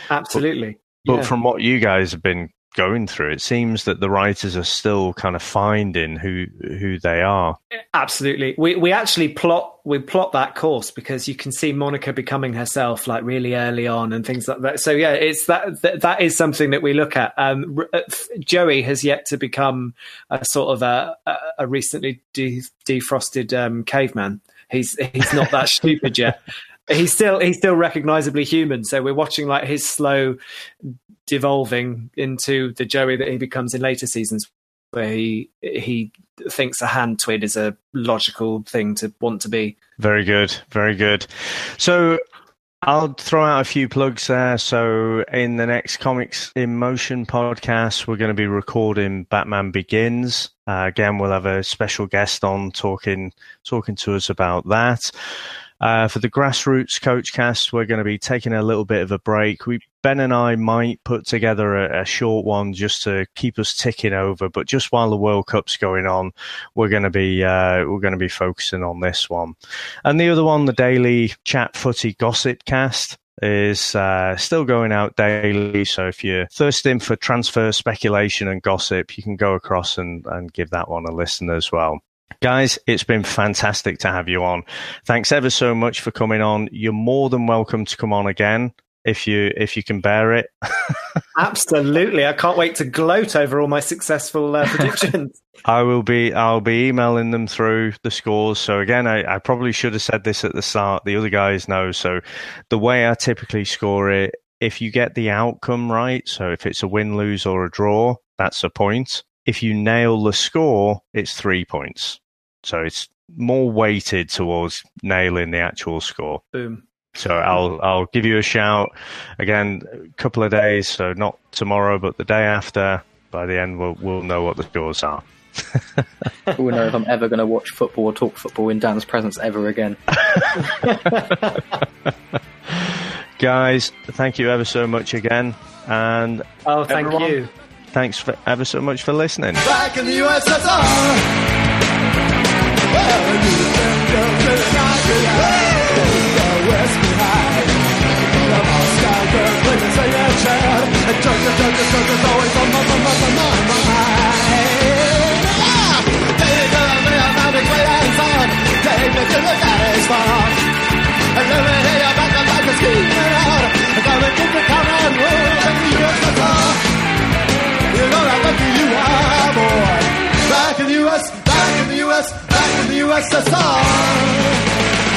Absolutely. But Yeah. from what you guys have been going through, it seems that the writers are still kind of finding who who they are. Absolutely. We we actually plot we plot that course because you can see Monica becoming herself like really early on and things like that. So yeah, it's that that, that is something that we look at. Um, uh, Joey has yet to become a sort of a a, a recently de- defrosted um, caveman. He's he's not that stupid yet. He's still he's still recognizably human. So we're watching like his slow devolving into the Joey that he becomes in later seasons where he he thinks a hand twin is a logical thing to want to be. Very good, very good. So I'll throw out a few plugs there. So in the next Comics in Motion podcast, we're going to be recording Batman Begins. Uh, again, we'll have a special guest on talking talking to us about that. Uh, for the grassroots coach cast, we're going to be taking a little bit of a break. We Ben and I might put together a, a short one just to keep us ticking over, but just while the World Cup's going on, we're going to be uh, we're going to be focusing on this one. And the other one, the daily chat footy gossip cast, is uh, still going out daily. So if you're thirsting for transfer speculation and gossip, you can go across and, and give that one a listen as well. Guys, it's been fantastic to have you on. Thanks ever so much for coming on. You're more than welcome to come on again if you if you can bear it. Absolutely, I can't wait to gloat over all my successful uh, predictions. I will be I'll be emailing them through the scores. So again, I, I probably should have said this at the start. The other guys know. So the way I typically score it, if you get the outcome right, so if it's a win, lose, or a draw, that's a point. If you nail the score, it's three points. So it's more weighted towards nailing the actual score. Boom. So I'll I'll give you a shout again a couple of days, so not tomorrow but the day after. By the end we'll we'll know what the scores are. we'll know if I'm ever gonna watch football or talk football in Dan's presence ever again. Guys, thank you ever so much again. And Oh thank everyone, you. Thanks for, ever so much for listening. Back in the USSR. You're gonna to you are, boy. US, back in the US, back in the USSR.